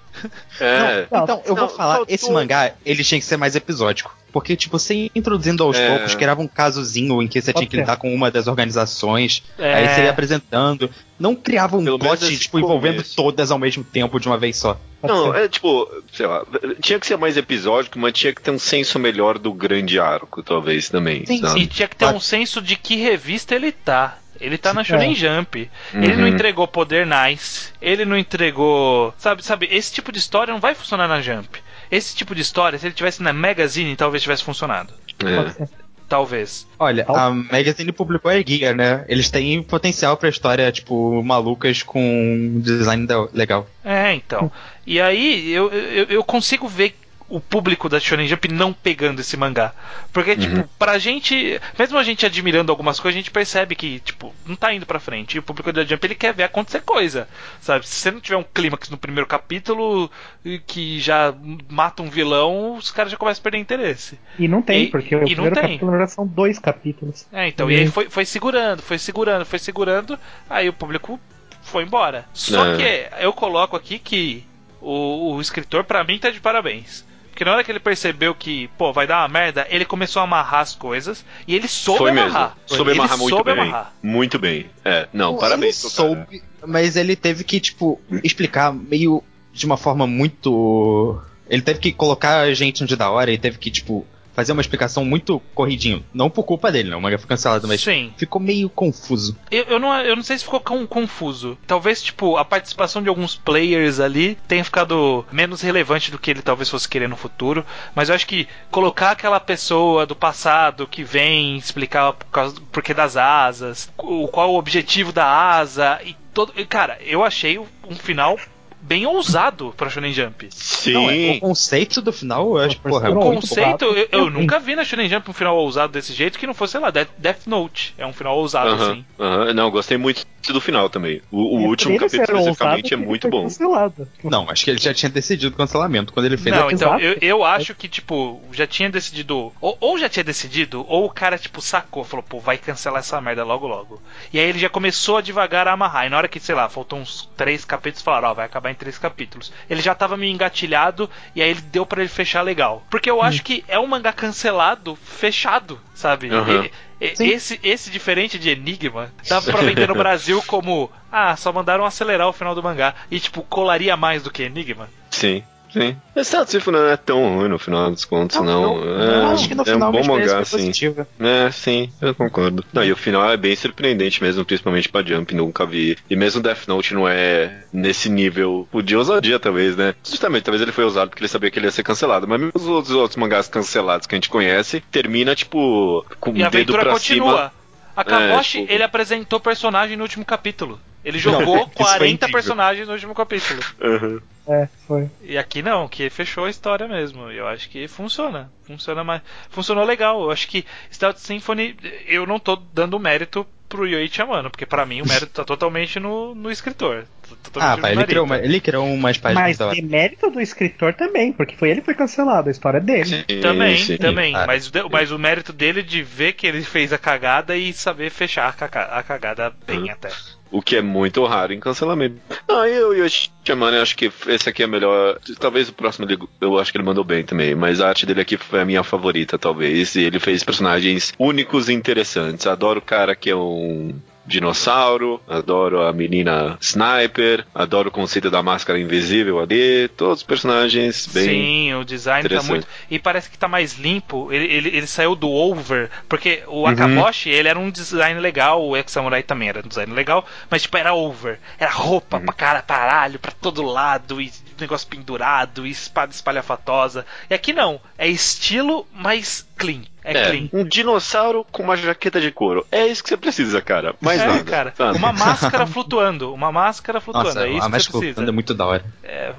É. Não, então, eu não, vou falar, faltou- esse mangá, ele tinha que ser mais episódico. Porque, tipo, você ia introduzindo aos É. poucos, criava um casozinho em que você Pode tinha que ser. lidar com uma das organizações, É. aí você ia apresentando. Não criava um Pelo plot, tipo, envolvendo começo. todas ao mesmo tempo de uma vez só. pode Não, ser. é tipo, sei lá, tinha que ser mais episódico, mas tinha que ter um senso melhor do grande arco, talvez, também. Sim, sabe? E tinha que ter um senso de que revista ele tá. Ele tá na Shonen É. Jump. Ele não Uhum. entregou Poder Nice. Ele não entregou. Sabe, sabe, esse tipo de história não vai funcionar na Jump. Esse tipo de história, se ele tivesse na Magazine, talvez tivesse funcionado. É. Talvez. Olha, a Magazine publicou a guia, né? Eles têm potencial pra história, tipo, malucas com um design legal. É, então. E aí eu, eu, eu consigo ver o público da Shonen Jump não pegando esse mangá. Porque, tipo, pra gente, mesmo a gente admirando algumas coisas, a gente percebe que, tipo, não tá indo pra frente. E o público da Jump, ele quer ver acontecer coisa, sabe? Se você não tiver um clímax no primeiro capítulo e que já mata um vilão, os caras já começam a perder interesse. E não tem, E- porque e o não primeiro tem. capítulo verdade são dois capítulos. É, então, e aí foi, foi segurando, foi segurando, foi segurando, aí o público foi embora. Só É. que eu coloco aqui que o, o escritor, pra mim, tá de parabéns. Porque na hora que ele percebeu que, pô, vai dar uma merda, ele começou a amarrar as coisas e ele soube Foi mesmo. amarrar. Soube ele amarrar muito soube bem. amarrar. Muito bem. É, não, parabéns. Ele pro cara. soube, mas ele teve que, tipo, explicar meio de uma forma muito. Ele teve que colocar a gente onde da hora e teve que, tipo, fazer uma explicação muito corridinho. Não por culpa dele, não. O manga foi cancelado, mas Sim. ficou meio confuso. Eu, eu, não, eu não sei se ficou com- confuso. Talvez, tipo, a participação de alguns players ali tenha ficado menos relevante do que ele talvez fosse querer no futuro. Mas eu acho que colocar aquela pessoa do passado que vem explicar por causa, por que das asas, o, qual o objetivo da asa e todo. Cara, eu achei um final bem ousado pra Shonen Jump. Sim. Não, é, o conceito do final, eu acho, porra. Não, O muito conceito, eu, eu nunca vi na Shonen Jump um final ousado desse jeito que não fosse, sei lá, Death, Death Note. É um final ousado, Aham, assim. aham. Não, gostei muito do final também. O, o É, último capítulo especificamente é muito bom. cancelado. Não, acho que ele já tinha decidido o cancelamento quando ele fez Não, a... então, eu, eu acho que, tipo, já tinha decidido. Ou, ou já tinha decidido, ou o cara, tipo, sacou, falou, pô, vai cancelar essa merda logo logo. E aí ele já começou a devagar a amarrar. E na hora que, sei lá, faltou uns três capítulos, falaram, ó, vai acabar em três capítulos. Ele já tava meio engatilhado, e aí ele deu pra ele fechar legal. Porque eu acho que é um mangá cancelado, fechado, sabe? Aham. E- e- esse, esse diferente de Enigma, dava pra vender no Brasil como, ah, só mandaram acelerar o final do mangá. E, tipo, colaria mais do que Enigma. Sim. Sim. Esse Estado Sífona não é tão ruim no final dos contos, não. Eu, é, eu acho que no é final um bom mangá, foi sim. positiva. É, sim, eu concordo. Não, e o final é bem surpreendente mesmo, principalmente pra Jump, nunca vi. E mesmo Death Note não é nesse nível de ousadia, talvez, né? Justamente, talvez ele foi usado porque ele sabia que ele ia ser cancelado. Mas mesmo os outros, outros mangás cancelados que a gente conhece, termina, tipo, com o E a dedo aventura pra continua. cima. A Kaboshi, tipo- ele apresentou personagem no último capítulo. Ele jogou foi 40 incrível. personagens no último capítulo. Uhum. É, foi. E aqui não, que fechou a história mesmo. E eu acho que funciona. Funciona mais. Funcionou legal. Eu acho que Stealth Symphony, eu não tô dando mérito pro Yoichi Amano, porque pra mim o mérito tá totalmente no, no escritor. Tá Totalmente Ah, pá, ele criou, uma, ele criou umas páginas Mas da hora. mérito do escritor também, porque foi ele que foi cancelado, a história é dele. Sim, Também, sim. também. Ah. Mas, o- mas o mérito dele de ver que ele fez a cagada e saber fechar a caga- a cagada bem até. O que é muito raro em cancelamento. Ah, eu e o Shyamalan, eu acho que esse aqui é melhor. Talvez o próximo eu acho que ele mandou bem também, mas a arte dele aqui foi a minha favorita, talvez. E ele fez personagens únicos e interessantes. Adoro o cara que é um dinossauro, adoro a menina sniper, adoro o conceito da máscara invisível ali. Todos os personagens bem. Sim, o design tá muito. E parece que tá mais limpo. Ele, ele, ele saiu do over. Porque o Uhum. Akaboshi, ele era um design legal. O Ex-Samurai também era um design legal. Mas, tipo, era over. Era roupa Uhum. pra cara, paralho, pra todo lado. E negócio pendurado. E espada espalhafatosa. E aqui não. É estilo, mas clean. É, É, clean. um dinossauro com uma jaqueta de couro. É isso que você precisa, cara. Mais é, nada. cara. Nada. Uma máscara flutuando. Uma máscara flutuando. Nossa, é isso a que você precisa. flutuando é muito da hora. É,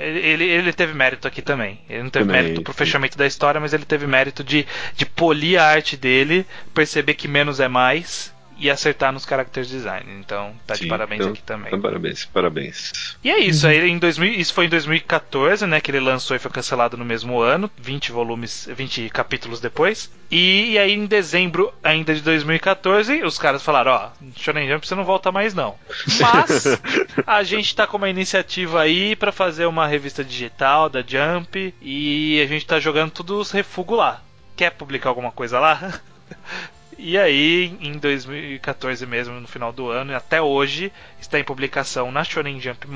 ele, ele teve mérito aqui também. Ele não teve Também. mérito pro fechamento da história, mas ele teve mérito de, de polir a arte dele, perceber que menos é mais e acertar nos character design. Então, tá de Sim, parabéns então, aqui também. então, parabéns, parabéns. E é isso, aí em 2000, isso foi em 2014, né, que ele lançou e foi cancelado no mesmo ano, 20 volumes, 20 capítulos depois. E, aí em dezembro ainda de 2014, os caras falaram, ó, Shonen Jump você não volta mais não. Mas a gente tá com uma iniciativa aí pra fazer uma revista digital da Jump e a gente tá jogando todos os refugos lá. Quer publicar alguma coisa lá? E aí, em 2014 mesmo, no final do ano, e até hoje, está em publicação na Shonen Jump+,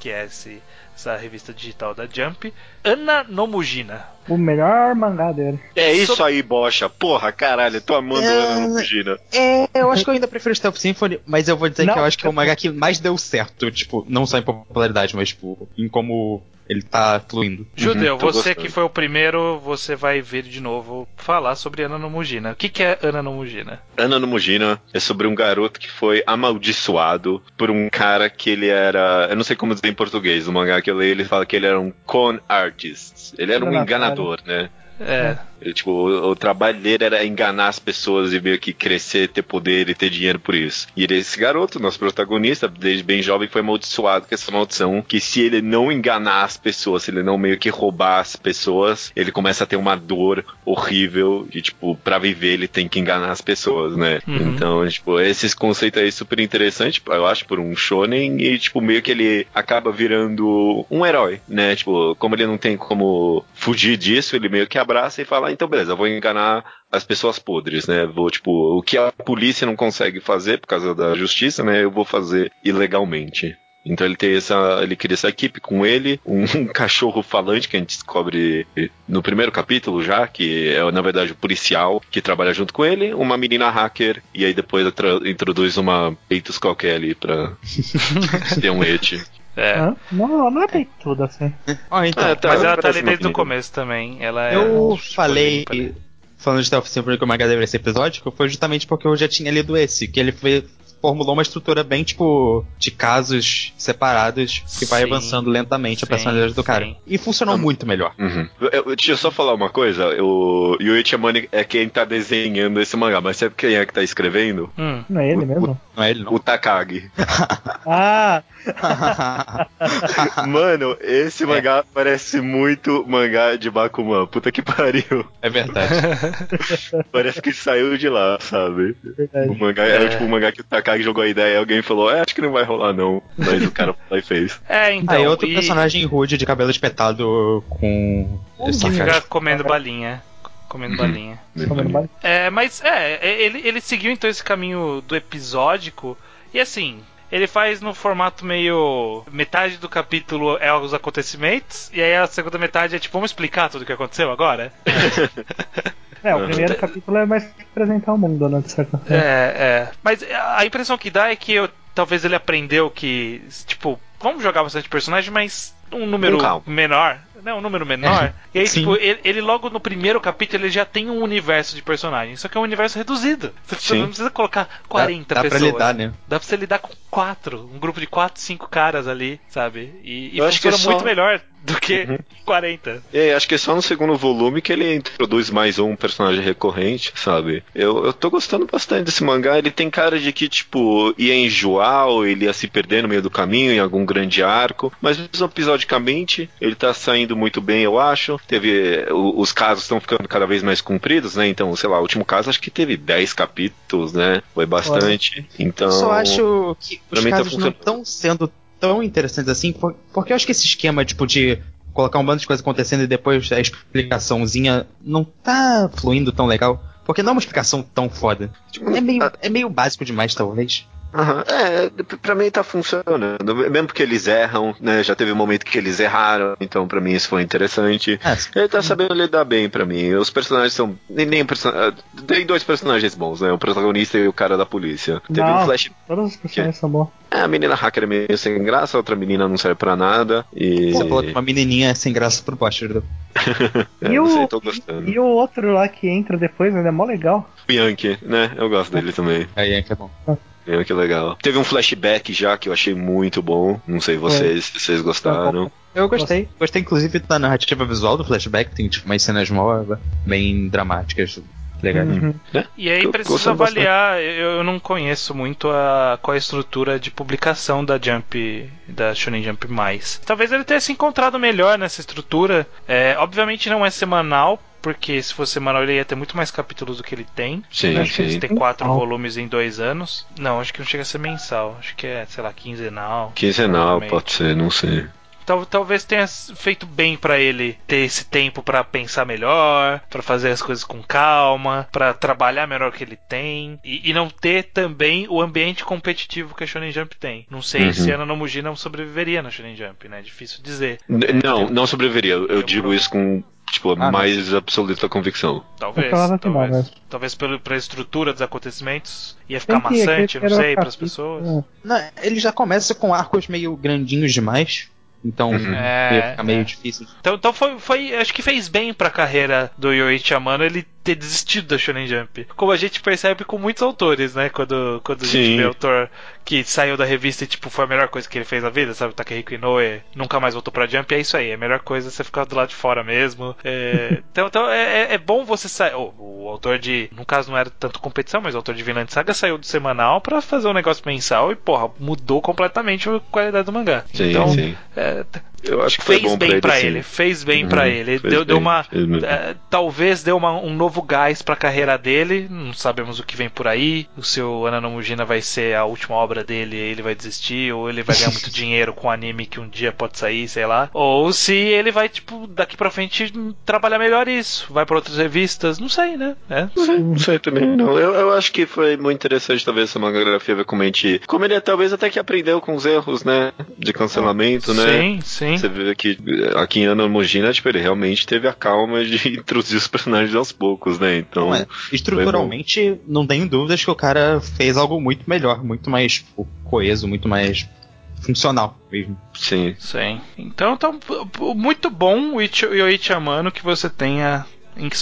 que é esse, essa revista digital da Jump, Ana Nomujina. O melhor mangá dele. É isso So- aí, bocha. Porra, caralho, tô amando É, Ana no Fugina. É, eu acho que eu ainda prefiro Stealth Symphony, mas eu vou dizer Não, que eu acho que é o mangá que mais deu certo, tipo, não só em popularidade, mas tipo, em como ele tá fluindo. Judeu, tô você gostando. que foi o primeiro, você vai vir de novo falar sobre Ana Nomujina. O que, que é Ana Nomujina? Ana no Mugina é sobre um garoto que foi amaldiçoado por um cara que ele era. Eu não sei como dizer em português. No mangá que eu leio, ele fala que ele era um con artist. Ele era um Enganador. enganador, né? É, Tipo, o, o trabalho dele era enganar as pessoas e meio que crescer, ter poder e ter dinheiro por isso. E ele, esse garoto, nosso protagonista, desde bem jovem, foi amaldiçoado com essa maldição. Que se ele não enganar as pessoas, se ele não meio que roubar as pessoas, ele começa a ter uma dor horrível. E, tipo, pra viver ele tem que enganar as pessoas, né? Uhum. Então, tipo, esses conceitos aí super interessante, eu acho, por um shonen. E, tipo, meio que ele acaba virando um herói, né? Tipo, como ele não tem como fugir disso, ele meio que abraça e fala, "Ah, então beleza, eu vou enganar as pessoas podres, né? Vou, tipo, o que a polícia não consegue fazer por causa da justiça, né? Eu vou fazer ilegalmente. Então ele tem essa. Ele cria essa equipe com ele, um, um cachorro falante que a gente descobre no primeiro capítulo já, que é na verdade o policial que trabalha junto com ele, uma menina hacker, e aí depois introduz uma peitos qualquer ali pra ter um et. É. Hã? Não, não é bem tudo assim. Ó, então, Ah, tá. Mas ela tá parece ali desde o começo também. Ela é eu super falei, limpa, né? falando de Stealth Symphony que o mangá deveria ser episódico, foi justamente porque eu já tinha lido esse, que ele foi, formulou uma estrutura bem, tipo, de casos separados que vai Sim. avançando lentamente a Sim, personalidade do cara. sim. E funcionou muito melhor. Uhum. Eu, eu- deixa eu só falar uma coisa. O Yuichi Amane é quem tá desenhando esse mangá, mas sabe quem é que tá escrevendo? Hum. Não é ele mesmo? Não é ele, não? O Takagi. Ah, Mano, esse mangá parece muito mangá de Bakuman. Puta que pariu. é verdade. Parece que saiu de lá, sabe? verdade. O mangá era tipo um mangá que o Takagi jogou a ideia e alguém falou, é, acho que não vai rolar não. Mas o cara foi e fez. É, então. Aí outro e- personagem rude de cabelo espetado com. que sarcasmo. fica comendo balinha. Comendo balinha. Comendo bala. É, mas é, é, ele, ele seguiu então esse caminho do episódico. E assim, ele faz no formato meio. Metade do capítulo é os acontecimentos, e aí a segunda metade é tipo, vamos explicar tudo o que aconteceu agora? É, o primeiro capítulo é mais pra apresentar o mundo, né? De certa forma. É, é. Mas a impressão que dá é que eu, talvez ele aprendeu que, tipo, vamos jogar bastante personagem, mas um número menor. Não, um número menor. E aí, Sim. tipo, ele, ele logo no primeiro capítulo ele já tem um universo de personagens. Só que é um universo reduzido. Você Sim. não precisa colocar 40 dá, dá pessoas. pra lidar, né? Dá pra você lidar com quatro. Um grupo de quatro, cinco caras ali, sabe? E, e Eu acho que funciona é só- muito melhor do que Uhum. 40. É, acho que é só no segundo volume que ele introduz mais um personagem recorrente, sabe? Eu, eu tô gostando bastante desse mangá. Ele tem cara de que, tipo, ia enjoar ou ele ia se perder no meio do caminho em algum grande arco. Mas mesmo episodicamente, ele tá saindo muito bem, eu acho. Teve. os casos estão ficando cada vez mais compridos, né? Então, sei lá, o último caso acho que teve 10 capítulos, né? Foi bastante. Então. Eu só acho que os tá casos não funcionando. estão sendo tão interessantes assim, por- porque eu acho que esse esquema, tipo, de colocar um bando de coisas acontecendo e depois a explicaçãozinha não tá fluindo tão legal. Porque não é uma explicação tão foda. Tipo, É meio, é meio básico demais, talvez. Aham, É, pra mim tá funcionando. Mesmo porque eles erram, né? Já teve um momento que eles erraram, então pra mim isso foi interessante. É, Ele tá sabendo lidar bem pra mim. Os personagens são. Nem, nem person... ah, Tem dois personagens bons, né? O protagonista e o cara da polícia. Teve Não. um flash. Todos os personagens são bons. É, a menina hacker é meio sem graça, a outra menina não serve pra nada. E. Você falou que uma menininha sem graça pro Buster. É, E o- sei, tô gostando. E o outro lá que entra depois, ele é mó legal. O Yankee, né? Eu gosto dele também. Aí é que é bom. Yankee é legal. Teve um flashback já que eu achei muito bom. Não sei vocês, se vocês gostaram. Eu gostei. Gostei, inclusive, da narrativa visual do flashback. Tem, tipo, umas cenas mó, bem dramáticas. Legais. Uhum. E aí Eu precisa avaliar, eu, eu não conheço muito a, qual é a estrutura de publicação da Jump, da Shonen Jump mais. Talvez ele tenha se encontrado melhor nessa estrutura. É, obviamente não é semanal, porque se fosse semanal ele ia ter muito mais capítulos do que ele tem. Sim, acho que eles sim. têm quatro volumes em dois anos. Não, acho que não chega a ser mensal. Acho que é, sei lá, quinzenal. Quinzenal, pode ser, não sei. Tal- talvez tenha feito bem pra ele ter esse tempo pra pensar melhor, pra fazer as coisas com calma, pra trabalhar melhor o que ele tem e, e não ter também o ambiente competitivo que a Shonen Jump tem. Não sei Uhum. se a Nanomuji não sobreviveria na Shonen Jump, né? Difícil dizer. N- É, não, tem- não sobreviveria. Eu um digo problema. isso com, tipo, Ah, mais absoluta convicção. Talvez, não, talvez. mas- Talvez pelo, pela estrutura dos acontecimentos ia ficar que- maçante, não sei, pras capítulo, pessoas. é. Não, ele já começa com arcos meio grandinhos demais. Então, Uhum. É, ia ficar meio é. difícil. Então, então foi, foi, acho que fez bem pra carreira do Yoichi Amano ele ter desistido da Shonen Jump. Como a gente percebe com muitos autores, né? Quando, quando a gente vê autor que saiu da revista e tipo, foi a melhor coisa que ele fez na vida, sabe? Takehiko Inoue nunca mais voltou pra Jump, é isso aí. É a melhor coisa você ficar do lado de fora mesmo. É, então então é, é- é bom você sair. o- o autor de. No caso não era tanto competição, mas o autor de Vinland Saga saiu do semanal pra fazer um negócio mensal e, porra, mudou completamente a qualidade do mangá. Sim, então, sim. é, Eu acho que foi fez bom bem pra sim. ele, fez bem Uhum, pra ele. Deu, deu bem, uma. muito bem. é, talvez deu uma- um novo gás pra carreira dele. Não sabemos o que vem por aí. O seu Ananomugina vai ser a última obra dele e ele vai desistir. Ou ele vai ganhar muito dinheiro com anime que um dia pode sair, sei lá. Ou se ele vai, tipo, daqui pra frente trabalhar melhor isso. Vai pra outras revistas. Não sei, né? É. Não sei, não sei também, não. Eu, eu acho que foi muito interessante, talvez, essa mangagrafia, ver como a gente. Como ele talvez até que aprendeu com os erros, né? De cancelamento, né? Sim, sim. Você vê que eh, aqui em Ana Mogina, tipo, ele realmente teve a calma de introduzir os personagens aos poucos, né? Então. Não é. Estruturalmente, não tenho dúvidas que o cara fez algo muito melhor, muito mais tipo, coeso, muito mais funcional mesmo. Sim. Sim. Então, então p- muito bom o Ichi- Yoichi Amano que você tenha en-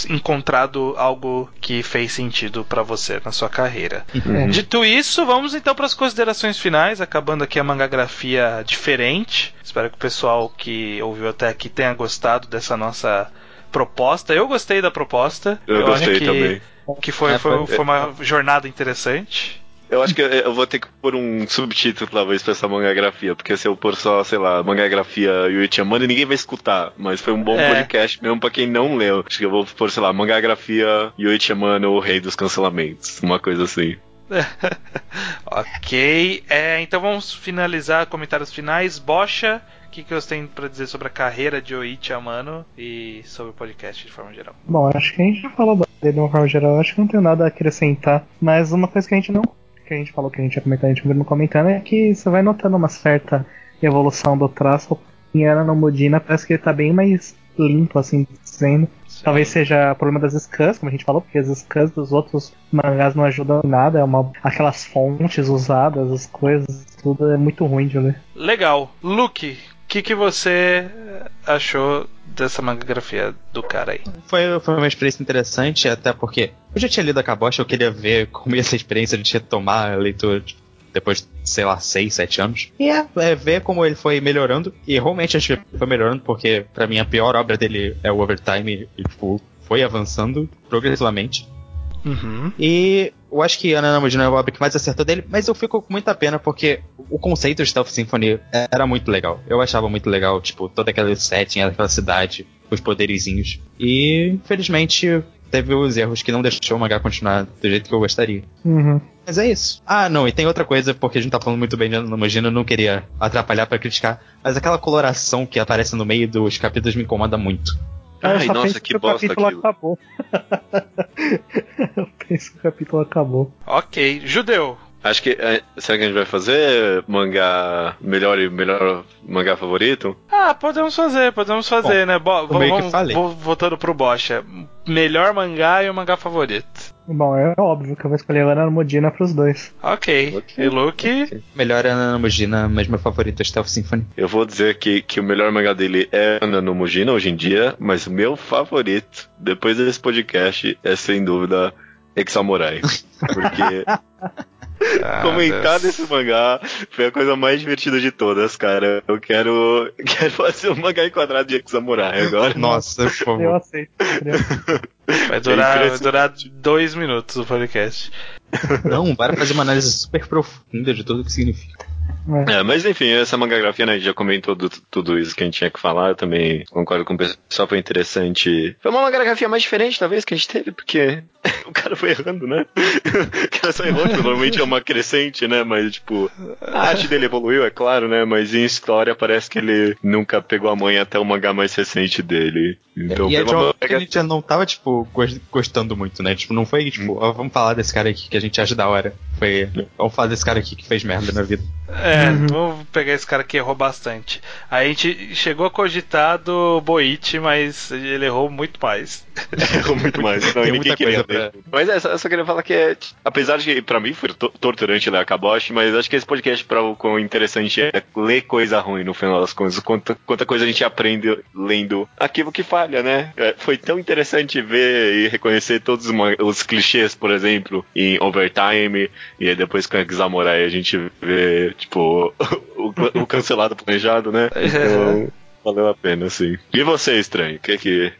encontrado algo que fez sentido pra você na sua carreira. Uhum. Dito isso, vamos então para as considerações finais, acabando aqui a mangagrafia diferente. Espero que o pessoal que ouviu até aqui tenha gostado dessa nossa proposta. Eu gostei da proposta. Eu, acho gostei que, também. Que foi, É, foi, foi- foi uma jornada interessante. Eu acho que eu- vou ter que pôr um subtítulo, talvez, pra essa mangagrafia, porque se eu pôr só, sei lá, mangagrafia Yuichi Amano, ninguém vai escutar, mas foi um bom É. podcast mesmo pra quem não leu. Acho que eu vou pôr, sei lá, mangagrafia Yuichi Amano, o rei dos cancelamentos, uma coisa assim. ok, é, então vamos finalizar comentários finais. Bocha, o que, que você tem pra dizer sobre a carreira de Oichi Amano e sobre o podcast de forma geral? Bom, acho que a gente já falou dele de uma forma geral, acho que não tenho nada a acrescentar. Mas uma coisa que a gente não que a gente falou que a gente ia comentar, a gente não comentando, é que você vai notando uma certa evolução do traço. Em Ana no Modina parece que ele tá bem mais limpo, assim, dizendo. Talvez seja problema das scans, como a gente falou, porque as scans dos outros mangás não ajudam em nada, é uma, aquelas fontes usadas, as coisas, tudo é muito ruim de ler. Legal. Luke, o que, que você achou dessa mangagrafia do cara aí? Foi, foi uma experiência interessante, até porque eu já tinha lido a Kabosh, eu queria ver como ia ser a experiência de retomar a leitura depois de, sei lá, 6, 7 anos. E é, é, ver como ele foi melhorando. E realmente acho que foi melhorando, porque para mim a pior obra dele é o Overtime e, tipo, foi avançando progressivamente. Uhum. E eu acho que Ana Namujin é a obra que mais acertou dele, mas eu fico com muita pena porque o conceito de Stealth Symphony era muito legal. Eu achava muito legal, tipo, toda aquela setting, aquela cidade, os poderizinhos. E, infelizmente, teve os erros que não deixou o mangá continuar do jeito que eu gostaria. Uhum. Mas é isso. Ah, não, e tem outra coisa, porque a gente tá falando muito bem de Namujin, eu não queria atrapalhar para criticar, mas aquela coloração que aparece no meio dos capítulos me incomoda muito. Ai, nossa, que, que bosta aquilo. aquilo. acabou. eu penso que o capítulo acabou. Ok. Judeu. Acho que. é, Será que a gente vai fazer mangá melhor e melhor mangá favorito? Ah, podemos fazer, podemos fazer, né? Bo vamos vou- voltando pro Bocha. Melhor mangá e o mangá favorito. Bom, é óbvio que eu vou escolher a Ana Modina pros dois. Ok. E Luke? Melhor é Ana Namujina, mas meu favorito é Stealth Symphony. Eu vou dizer que, que o melhor mangá dele é Ana no Mujina hoje em dia, mas o meu favorito, depois desse podcast, é sem dúvida Examurai. Porque Ah, comentar Deus. desse mangá foi a coisa mais divertida de todas, cara. Eu quero, quero fazer um mangá enquadrado de Examurai agora. Nossa, por Eu favor. aceito. Vai durar, vai durar dois minutos o podcast. Não, para fazer uma análise super profunda de tudo o que significa. É. É, mas enfim, essa mangagrafia, né, a gente já comentou do- tudo isso que a gente tinha que falar, eu também concordo com o pessoal, foi interessante. Foi uma mangagrafia mais diferente, talvez, que a gente teve, porque o cara foi errando, né? o cara só errou, tipo, normalmente é uma crescente, né, mas tipo, a arte dele evoluiu, é claro, né, mas em história parece que ele nunca pegou a mãe até o mangá mais recente dele. Então e é uma uma que a gente não tava, tipo, gos- gostando muito, né? Tipo, não foi, tipo, ó, vamos falar desse cara aqui que a gente acha da hora. Vamos falar desse cara aqui que fez merda na vida. É, vamos pegar esse cara que errou bastante. A gente chegou a cogitar do Boichi, mas ele errou muito mais. Errou muito mais. Não, Tem ninguém muita queria coisa ver. Mas é, só, eu só queria falar que, é, apesar de que pra mim foi to- torturante ler a Kabosh, mas acho que esse podcast pra o quão interessante é ler coisa ruim no final das contas. Quanta, quanta coisa a gente aprende lendo aquilo que falha, né? É, foi tão interessante ver e reconhecer todos os, os clichês, por exemplo, em Overtime, e aí depois com Examorai a gente vê, tipo, o, o cancelado planejado, né? Então, valeu a pena, sim. E você, estranho? O que que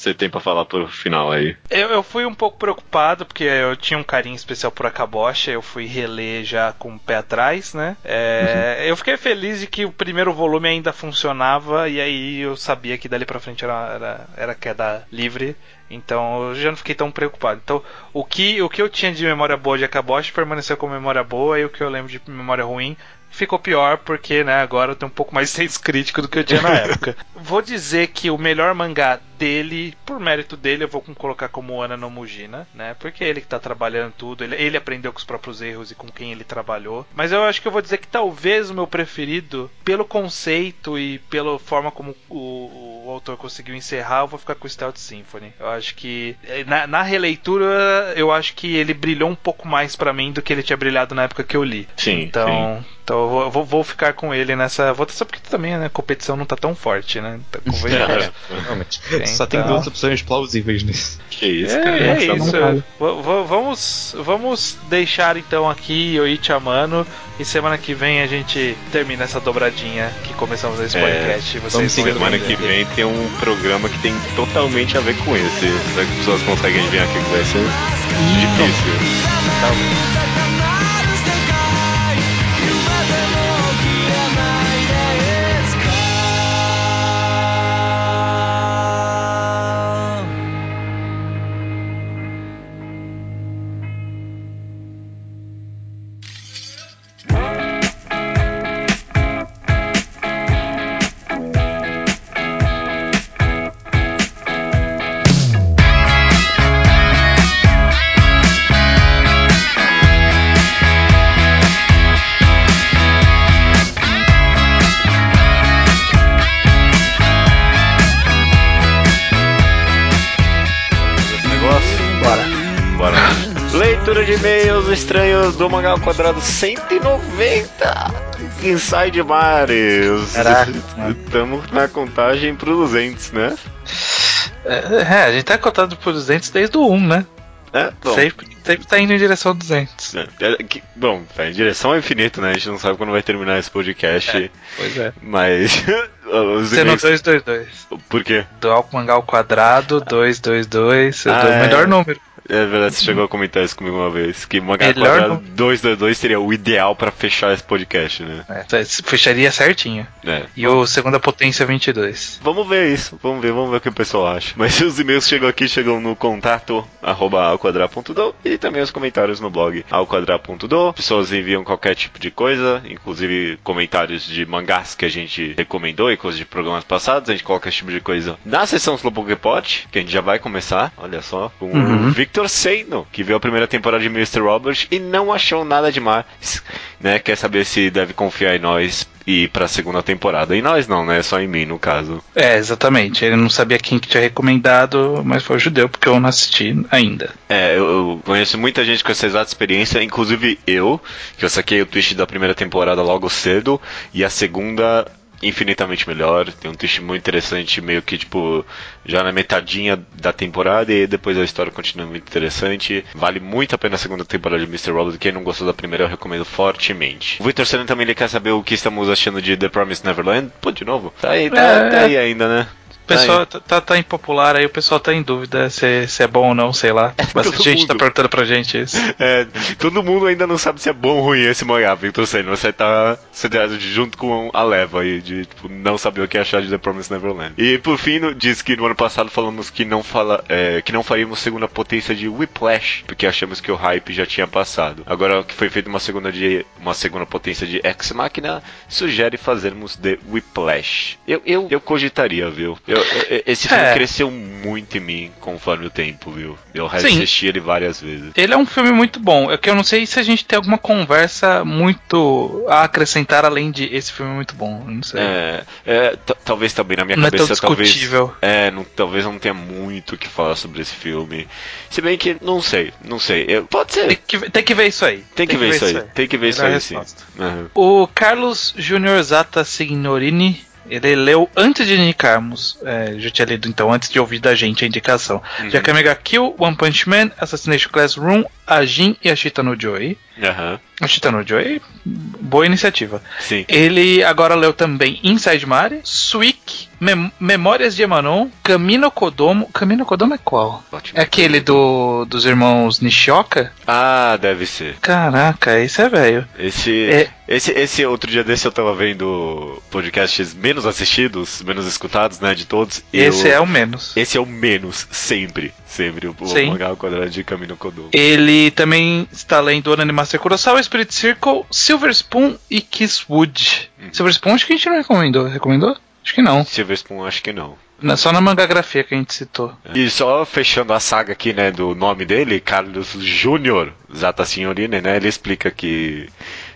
você tem pra falar pro final aí? Eu, eu fui um pouco preocupado, porque eu tinha um carinho especial por Akabocha, eu fui reler já com o pé atrás, né? É, Eu fiquei feliz de que o primeiro volume ainda funcionava, e aí eu sabia que dali pra frente era, era, era queda livre. Então eu já não fiquei tão preocupado. Então o que, o que eu tinha de memória boa de Akaboshi permaneceu com memória boa e o que eu lembro de memória ruim ficou pior porque né, agora eu tenho um pouco mais senso crítico do que eu tinha na época. Vou dizer que o melhor mangá dele, por mérito dele, eu vou colocar como Ana no Mujina, né? Porque é ele que tá trabalhando tudo, ele, ele aprendeu com os próprios erros e com quem ele trabalhou. Mas eu acho que eu vou dizer que talvez o meu preferido, pelo conceito e pela forma como o, o autor conseguiu encerrar, eu vou ficar com o Stealth Symphony. Eu acho que eh, na, na releitura, eu acho que ele brilhou um pouco mais pra mim do que ele tinha brilhado na época que eu li. Sim, Então, então eu vou, eu vou, vou ficar com ele nessa votação, porque também né, a competição não tá tão forte, né? Tá É, Realmente. Tem, Só tem então. duas opções plausíveis nisso. que isso, É, cara. é Nossa, isso. vamos, vamos deixar então aqui Yoichi Amano e semana que vem a gente termina essa dobradinha que começamos esse É, podcast. vocês vamos vão seguir Semana que vem tem um programa que tem totalmente a ver com esse. Será que as pessoas conseguem adivinhar o que que vai ser? Difícil. Talvez. Do Mangá ao Quadrado 190. Inside Mares. Caraca, Estamos na contagem pro 200, né? É, é, a gente tá contado por 200 desde o 1, né? É, bom. Sempre, sempre tá indo em direção a 200. É, é, que- bom, tá em direção ao infinito, né? A gente não sabe quando vai terminar esse podcast. Pois é. Mas. Sendo e-mails- 222. Por quê? Do Alco Mangá ao quadrado, 222. Ah, o é. melhor número. É verdade, você chegou a comentar isso comigo uma vez. Que Mangá Melhor Quadrado não. 222 seria o ideal pra fechar esse podcast, né? É, fecharia certinho. É. E o segunda potência 22. Vamos ver isso, vamos ver, vamos ver o que o pessoal acha. Mas os e-mails chegam aqui, chegam no contato arroba alquadra.do e também os comentários no blog alquadra.do. Pessoas enviam qualquer tipo de coisa, inclusive comentários de mangás que a gente recomendou e coisas de programas passados. A gente coloca esse tipo de coisa na sessão Slowpoke Pot, que a gente já vai começar, olha só, com Uhum. o Victor Seino, que viu a primeira temporada de Mr. Robert e não achou nada demais, né? Quer saber se deve confiar em nós e ir pra segunda temporada. Em nós não, né? Só em mim, no caso. É, exatamente. Ele não sabia quem que tinha recomendado, mas foi o judeu, porque eu não assisti ainda. É, eu, eu conheço muita gente com essa exata experiência, inclusive eu, que eu saquei o twist da primeira temporada logo cedo, e a segunda infinitamente melhor. Tem um twist muito interessante, meio que tipo, já na metadinha da temporada, e depois a história continua muito interessante. Vale muito a pena a segunda temporada de Mr. Robot. Quem não gostou da primeira, eu recomendo fortemente. O Victor Senna também ele quer saber o que estamos achando de The Promised Neverland. Pô, de novo? Tá aí, tá, É. tá aí ainda, né? O pessoal tá, tá, tá impopular aí, o pessoal tá em dúvida se, se é bom ou não, sei lá. Bastante todo gente tá mundo. perguntando pra gente isso. É, todo mundo ainda não sabe se é bom ou ruim esse mangá, Victor Senna. Você tá sediado junto com a leva aí de tipo, não saber o que achar de The Promised Neverland. E por fim, diz que no ano passado falamos que não, fala, é, que não faríamos segunda potência de Whiplash, porque achamos que o hype já tinha passado. Agora que foi feita uma segunda, de, uma segunda potência de Ex Machina, sugere fazermos The Whiplash. Eu, eu, eu cogitaria, viu? Eu- eu- esse filme É. cresceu muito em mim conforme o tempo, viu? Eu Sim. reassisti ele várias vezes. Ele é um filme muito bom. É que eu não sei se a gente tem alguma conversa muito a acrescentar além de esse filme é muito bom. Não sei. É, é, talvez também na minha Não é tão cabeça, talvez. discutível. É, não- talvez não tenha muito o que falar sobre esse filme. Se bem que, não sei, não sei. Eu- pode Tem, ser. que, tem que ver isso aí. Tem que ver isso aí. Tem que ver isso aí, sim. Aham. O Carlos Júnior Zata Signorini, ele leu antes de indicarmos, é, já tinha lido então, antes de ouvir da gente a indicação. Uhum. Já Mega Kill, One Punch Man, Assassination Classroom, a Jin e a Shita no Joy. Aham. A Shita no Joy, boa iniciativa. Sim. Ele agora leu também Inside Mare, Suik, Mem- Memórias de Emanon, Camino Kodomo. Camino Kodomo é qual? Ótimo. É aquele do, dos irmãos Nishioka? Ah, deve ser. Caraca, esse é velho. Esse, É. esse, esse outro dia desse eu tava vendo podcasts menos assistidos, menos escutados, né, de todos. e Esse eu- é o menos. Esse é o menos, sempre. Sempre. O, o Sim. mangá ao quadrado de Camino Kodomo. Ele também está lendo Onani Master Kurosawa, Spirit Circle, Silver Spoon e Kisswood. Uhum. Silver Spoon acho que a gente não recomendou. Recomendou? Acho que não. Silver Spoon, acho que não. Só na mangagrafia que a gente citou. E só fechando a saga aqui, né, do nome dele, Carlos Júnior Zata Signorini, né, ele explica que,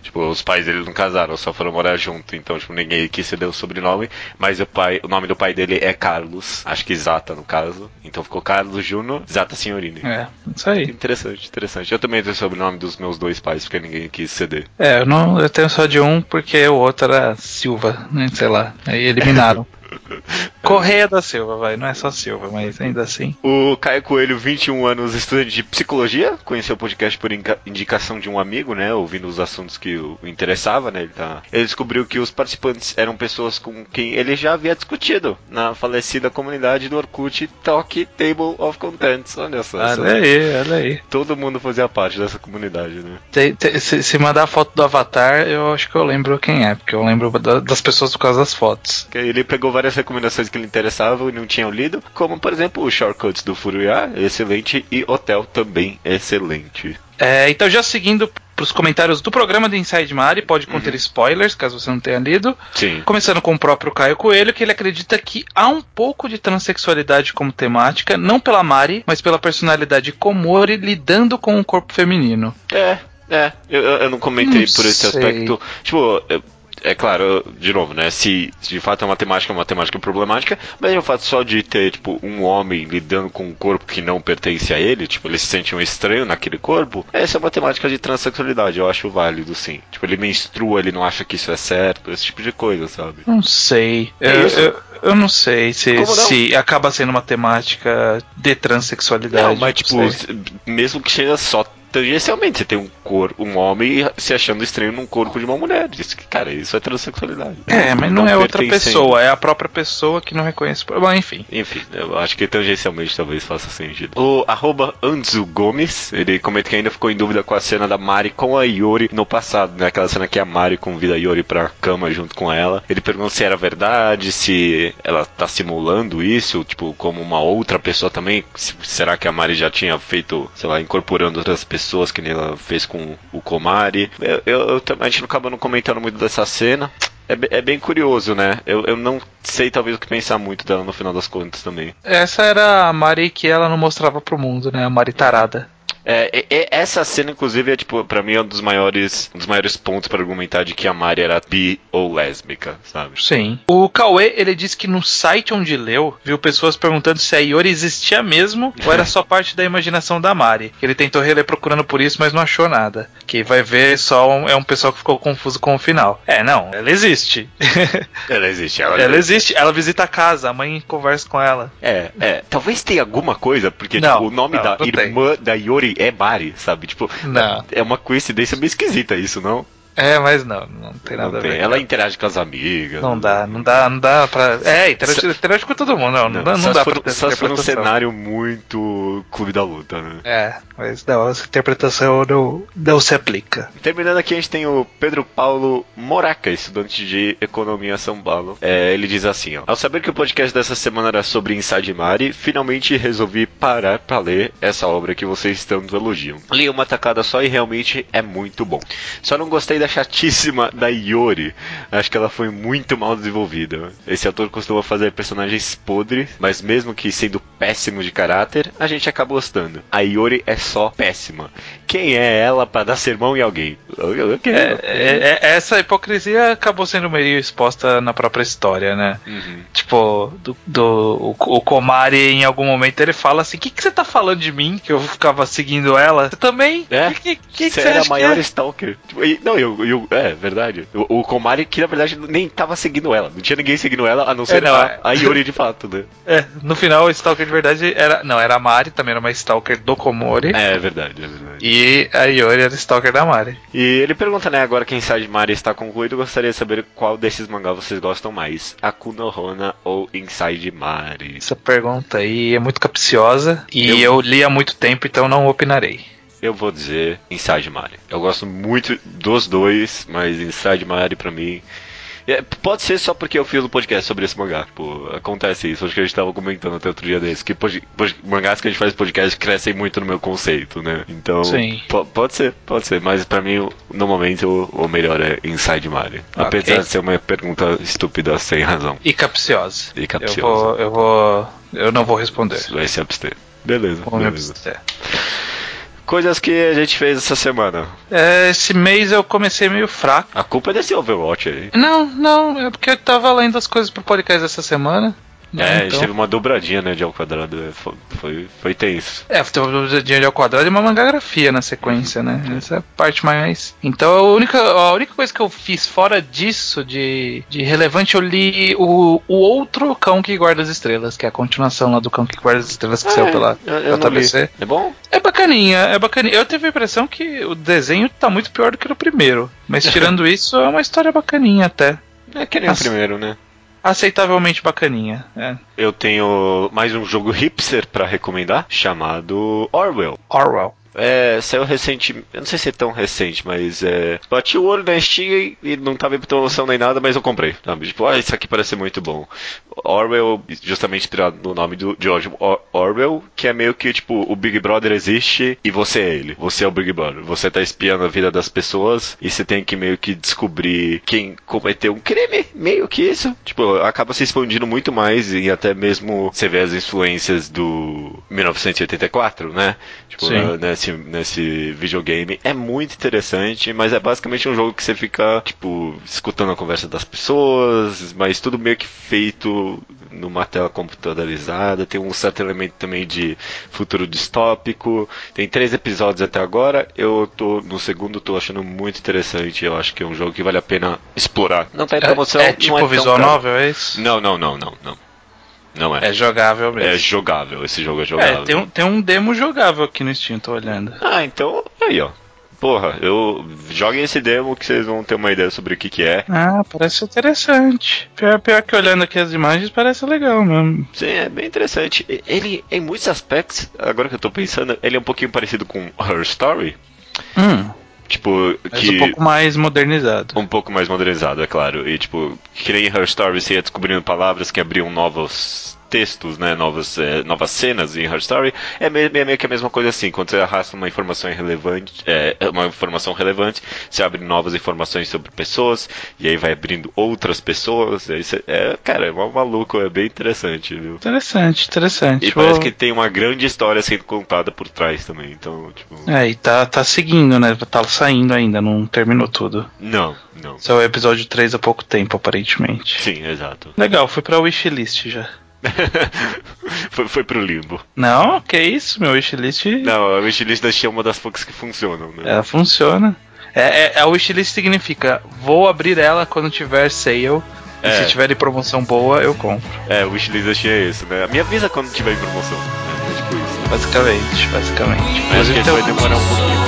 tipo, os pais dele não casaram, só foram morar junto, então, tipo, ninguém quis ceder o sobrenome, mas o pai, o nome do pai dele é Carlos, acho que Zata no caso, então ficou Carlos Júnior Zata Signorini. É, isso aí. Interessante, interessante. Eu também tenho o sobrenome dos meus dois pais, porque ninguém quis ceder. É, eu, não, eu tenho só de um porque o outro era Silva, né, sei lá. Aí eliminaram. Correia da Silva, vai. Não é só Silva, mas ainda assim. O Caio Coelho, 21 anos, estudante de psicologia, conheceu o podcast por indicação de um amigo, né? Ouvindo os assuntos que o interessava, né? Ele, tá... ele descobriu que os participantes eram pessoas com quem ele já havia discutido na falecida comunidade do Orkut Talk Table of Contents. Olha só. Olha só. aí, olha aí. Todo mundo fazia parte dessa comunidade, né? Tem- tem- se, se mandar a foto do Avatar, eu acho que eu lembro quem é, porque eu lembro da- das pessoas por causa das fotos. Ele pegou várias recomendações que lhe interessavam e não tinham lido, como por exemplo o Shortcuts do Furuya, excelente, e Hotel também excelente. É, então, já seguindo pros comentários do programa do Inside Mari, pode conter spoilers, caso você não tenha lido. Sim. Começando com o próprio Caio Coelho, que ele acredita que há um pouco de transexualidade como temática, não pela Mari, mas pela personalidade Komori lidando com o corpo feminino. É, é. Eu, eu não comentei Não por esse sei. aspecto. Tipo, eu- é claro, de novo, né? Se, se de fato é uma temática, é uma temática problemática, mas é o fato só de ter, tipo, um homem lidando com um corpo que não pertence a ele, tipo, ele se sente um estranho naquele corpo, essa é uma temática de transexualidade, eu acho válido, sim. Tipo, ele menstrua, ele não acha que isso é certo, esse tipo de coisa, sabe? Não sei. É eu, eu, eu não sei se, não? se acaba sendo uma temática de transexualidade. Não, mas tipo, sei. mesmo que seja só tangencialmente, você tem um corpo, um homem se achando estranho num corpo de uma mulher. Isso, que, cara, isso é transexualidade. É, mas não, é outra pessoa, é a própria pessoa que não reconhece. Bom, enfim. Enfim, eu acho que tangencialmente talvez faça sentido. O arroba Anzu Gomes, ele comenta que ainda ficou em dúvida com a cena da Mari com a Yori no passado, né? Aquela cena que a Mari convida a Yori pra cama junto com ela. Ele pergunta se era verdade, se ela tá simulando isso, tipo, como uma outra pessoa também. Se- será que a Mari já tinha feito, sei lá, incorporando outras pessoas que nem ela fez com o Komari? Eu, eu, a gente acaba não comentando muito dessa cena. É, é bem curioso, né? Eu, eu não sei talvez o que pensar muito dela no final das contas também. Essa era a Mari que ela não mostrava pro mundo, né? A Mari tarada. É, e- e- essa cena, inclusive, é tipo, pra mim é um dos maiores, um dos maiores pontos pra argumentar de que a Mari era bi ou lésbica, sabe? Sim. O Cauê, ele disse que no site onde leu, viu pessoas perguntando se a Iori existia mesmo ou era só parte da imaginação da Mari. Ele tentou reler procurando por isso, mas não achou nada. Que vai ver só um- é um pessoal que ficou confuso com o final. É, não, ela existe. Ela existe, ela, ela existe, ela visita a casa, a mãe conversa com ela. É, é. Talvez tenha alguma coisa, porque Não, tipo, o nome não, da não tem. irmã da Yori é Mari, sabe? Tipo, Não. é uma coincidência meio esquisita isso, não? É, mas não, não tem nada não a tem. ver. Ela interage com as amigas. Não dá, não dá, não dá pra. É, interage, interage com todo mundo, não, não, dá, só não dá se for, pra ter só se for um cenário muito clube da luta, né? É, mas não, essa interpretação não, não se aplica. Terminando aqui, a gente tem o Pedro Paulo Moraca, estudante de Economia São Paulo. É, ele diz assim: ó, Ao saber que o podcast dessa semana era sobre Inside Mari, finalmente resolvi parar pra ler essa obra que vocês tanto elogiam. Li uma tacada só e realmente é muito bom. Só não gostei da chatíssima da Iori. Acho que ela foi muito mal desenvolvida. Esse autor costuma fazer personagens podres, mas mesmo que sendo péssimo de caráter, a gente acaba gostando. A Iori é só péssima. Quem é ela pra dar sermão em alguém? Ok. É, é- é- essa hipocrisia acabou sendo meio exposta na própria história, né? Uhum. Tipo, do, do- o, o Komari em algum momento ele fala assim: O que, que você tá falando de mim? Que eu ficava seguindo ela? Você também? É? Que, que, que, que Você era a maior é? stalker. Tipo, e- não, eu, eu, é verdade. O, o Komari que na verdade nem tava seguindo ela. Não tinha ninguém seguindo ela, a não ser É, não, a, é. a Yori de fato, né? É, no final o Stalker de verdade era. Não, era a Mari, também era uma Stalker do Komori. É, é verdade, é verdade. E a Yori era Stalker da Mari. E ele pergunta, né, agora que Inside Mari está concluído, gostaria de saber qual desses mangás vocês gostam mais, Akuno Hona ou Inside Mari? Essa pergunta aí é muito capciosa e Eu- eu li há muito tempo, então não opinarei. Eu vou dizer Inside Mari. Eu gosto muito dos dois, mas Inside Mari pra mim. É, pode ser só porque eu fiz um podcast sobre esse mangá. Tipo, acontece isso. Acho que a gente tava comentando até outro dia desse. Que pod- pod- mangás que a gente faz podcast crescem muito no meu conceito, né? Então. Pode ser, pode ser. Mas pra mim, no momento, o, melhor é Inside Mari. Ok. Apesar de ser uma pergunta estúpida sem razão. E capciosa. E Eu capciosa. vou. Eu vou. Eu não vou responder. Vai se abster. Beleza, Vou me beleza. abster. Coisas que a gente fez essa semana. É, esse mês eu comecei meio fraco. A culpa é desse Overwatch aí. Não, não, é porque eu tava lendo as coisas pro podcast essa semana. É, né, a gente então- teve uma dobradinha, né, de ao quadrado. é, Foi, foi, foi tenso. É, teve um dinheiro ao quadrado e uma mangagrafia na sequência, né? Essa é a parte mais. Então a única, a única coisa que eu fiz fora disso de, de relevante, eu li o, o outro Cão que Guarda as Estrelas, que é a continuação lá do Cão que Guarda as Estrelas que saiu pela eu, eu não li. JBC. É bom? É bacaninha, é bacaninha. Eu tive a impressão que o desenho tá muito pior do que no primeiro. Mas tirando isso, é uma história bacaninha até. É que nem Nossa. o primeiro, né? Aceitavelmente bacaninha. É. Eu tenho mais um jogo hipster pra recomendar, chamado Orwell. Orwell. É, saiu recente, eu não sei se é tão recente, mas é. Bati o olho na Steam e não tava em promoção nem nada, mas eu comprei. Sabe? Tipo, ah, isso aqui parece muito bom. Orwell, justamente inspirado no nome do George Or- Orwell, que é meio que tipo, o Big Brother existe e você é ele. Você é o Big Brother. Você tá espiando a vida das pessoas e você tem que meio que descobrir quem cometeu um crime, meio que isso. Tipo, acaba se expandindo muito mais e até mesmo você vê as influências do 1984, né? Tipo, Sim. né, nesse, nesse videogame. É muito interessante, mas é basicamente um jogo que você fica, tipo, escutando a conversa das pessoas, mas tudo meio que feito numa tela computadorizada. Tem um certo elemento também de futuro distópico. Tem três episódios até agora. Eu tô no segundo, tô achando muito interessante. Eu acho que é um jogo que vale a pena explorar. Não tá em promoção. É, é tipo não é visual caro. novel, é isso? Não, não, não, não, não. Não é. É jogável É mesmo. jogável, esse jogo é jogável. É, tem um, tem um demo jogável aqui no Steam, tô olhando. Ah, então, aí ó. Porra, eu joguem esse demo que vocês vão ter uma ideia sobre o que que é. Ah, parece interessante. Pior, pior que olhando aqui as imagens, parece legal mesmo. Sim, é bem interessante. Ele, em muitos aspectos, agora que eu tô pensando, ele é um pouquinho parecido com Her Story. Hum, Tipo, mas que. um pouco mais modernizado. Um pouco mais modernizado, é claro. E, tipo, que nem Her você ia descobrindo palavras que abriam novos textos, né? Novas, eh, novas cenas em Her Story. É meio, meio- meio que a mesma coisa assim. Quando você arrasta uma informação irrelevante, é, uma informação relevante, você abre novas informações sobre pessoas, e aí vai abrindo outras pessoas. Aí você, é, cara, é mal maluco, é bem interessante, viu? Interessante, interessante. E Vou- parece que tem uma grande história sendo contada por trás também. Então, tipo. É, e tá, tá seguindo, né? Tá saindo ainda, não terminou tudo. Não, não. É o episódio 3 há pouco tempo, aparentemente. Sim, exato. Legal, fui pra wishlist já. foi, foi pro limbo. Não, que isso, meu wishlist. Não, a wishlist da Steam é uma das poucas que funcionam, né? Ela funciona. É, é, a wishlist significa vou abrir ela quando tiver sale. E É. se tiver em promoção boa, eu compro. É, o wishlist da Steam é isso, né? Me avisa quando tiver em promoção. né? É tipo isso. Basicamente, basicamente. Mas que isso vai demorar um pouquinho.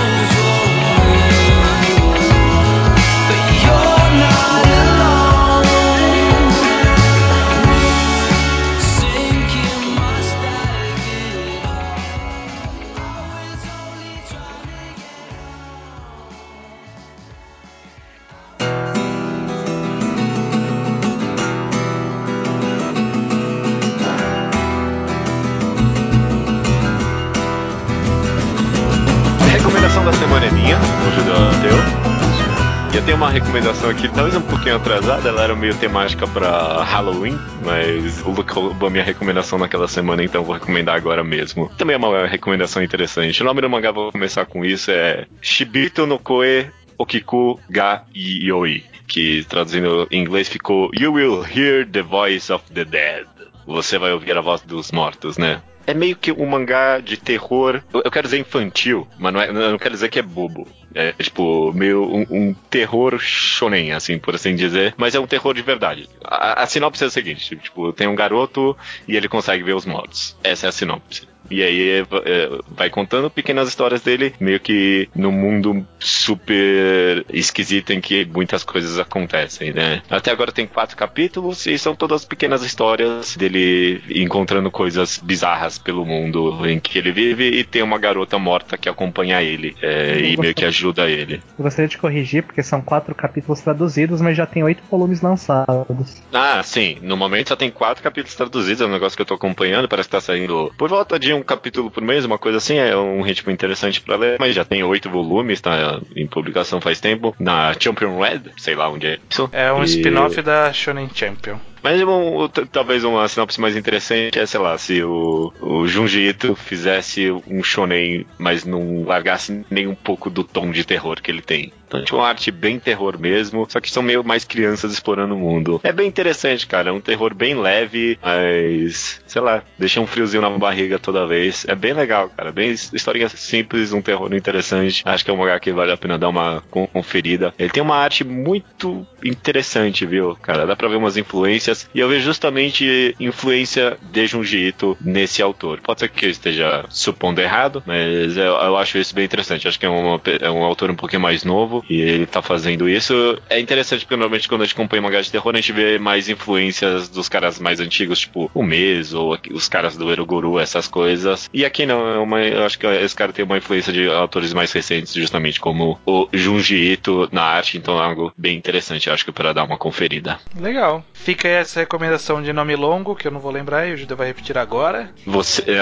Recomendação aqui, talvez um pouquinho atrasada, ela era meio temática pra Halloween, mas o Luke roubou a minha recomendação naquela semana, então vou recomendar agora mesmo. Também é uma recomendação interessante. O nome do mangá, vou começar com isso, é Shibito no Koe Okiku ga Yoi, que traduzindo em inglês ficou You will hear the voice of the dead. Você vai ouvir a voz dos mortos, né? É meio que um mangá de terror. Eu quero dizer infantil, mas não, é, não quero dizer que é bobo. É tipo, meio um, um terror shonen, assim, por assim dizer. Mas é um terror de verdade. A, a sinopse é a seguinte: tipo, tem um garoto e ele consegue ver os mortos. Essa é a sinopse. E aí é, é, vai contando pequenas histórias dele, meio que no mundo super esquisito em que muitas coisas acontecem, né? Até agora tem quatro capítulos e são todas pequenas histórias dele encontrando coisas bizarras pelo mundo em que ele vive e tem uma garota morta que acompanha ele é, e meio que ajuda ele. Eu gostaria de corrigir, porque são quatro capítulos traduzidos, mas já tem oito volumes lançados. Ah, sim. No momento só tem quatro capítulos traduzidos, é um negócio que eu tô acompanhando, parece que tá saindo por volta de um capítulo por mês, uma coisa assim, é um ritmo interessante pra ler, mas já tem oito volumes, tá em publicação faz tempo, na Champion Red, sei lá onde é isso. É um E- spin-off da Shonen Champion. Mas um, talvez uma sinopse mais interessante é, sei lá, se o, o Junji Ito fizesse um shonen, mas não largasse nem um pouco do tom de terror que ele tem. Então, tipo, uma arte bem terror mesmo, só que são meio mais crianças explorando o mundo. É bem interessante, cara. É um terror bem leve, mas, sei lá, deixa um friozinho na barriga toda vez. É bem legal, cara. Bem historinha simples, um terror interessante. Acho que é um lugar que vale a pena dar uma con- conferida. Ele tem uma arte muito interessante, viu, cara? Dá pra ver umas influências. E eu vejo justamente influência de Junji Ito nesse autor. Pode ser que eu esteja supondo errado, mas eu, eu acho isso bem interessante. Acho que é, uma- é um autor um pouquinho mais novo e ele tá fazendo isso. É interessante porque normalmente quando a gente acompanha mangá de terror, a gente vê mais influências dos caras mais antigos, tipo o Mes ou os caras do Eroguru, essas coisas. E aqui não, é uma, eu acho que esse cara tem uma influência de autores mais recentes, justamente como o Junji Ito na arte, então é algo bem interessante, acho que para dar uma conferida. Legal. Fica essa recomendação de nome longo, que eu não vou lembrar e o Judeu vai repetir agora. Você.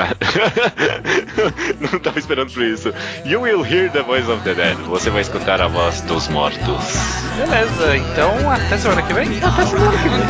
Não tava esperando por isso. You will hear the voice of the dead. Você vai escutar a voz dos mortos. Beleza, então até semana que vem. Até semana que vem.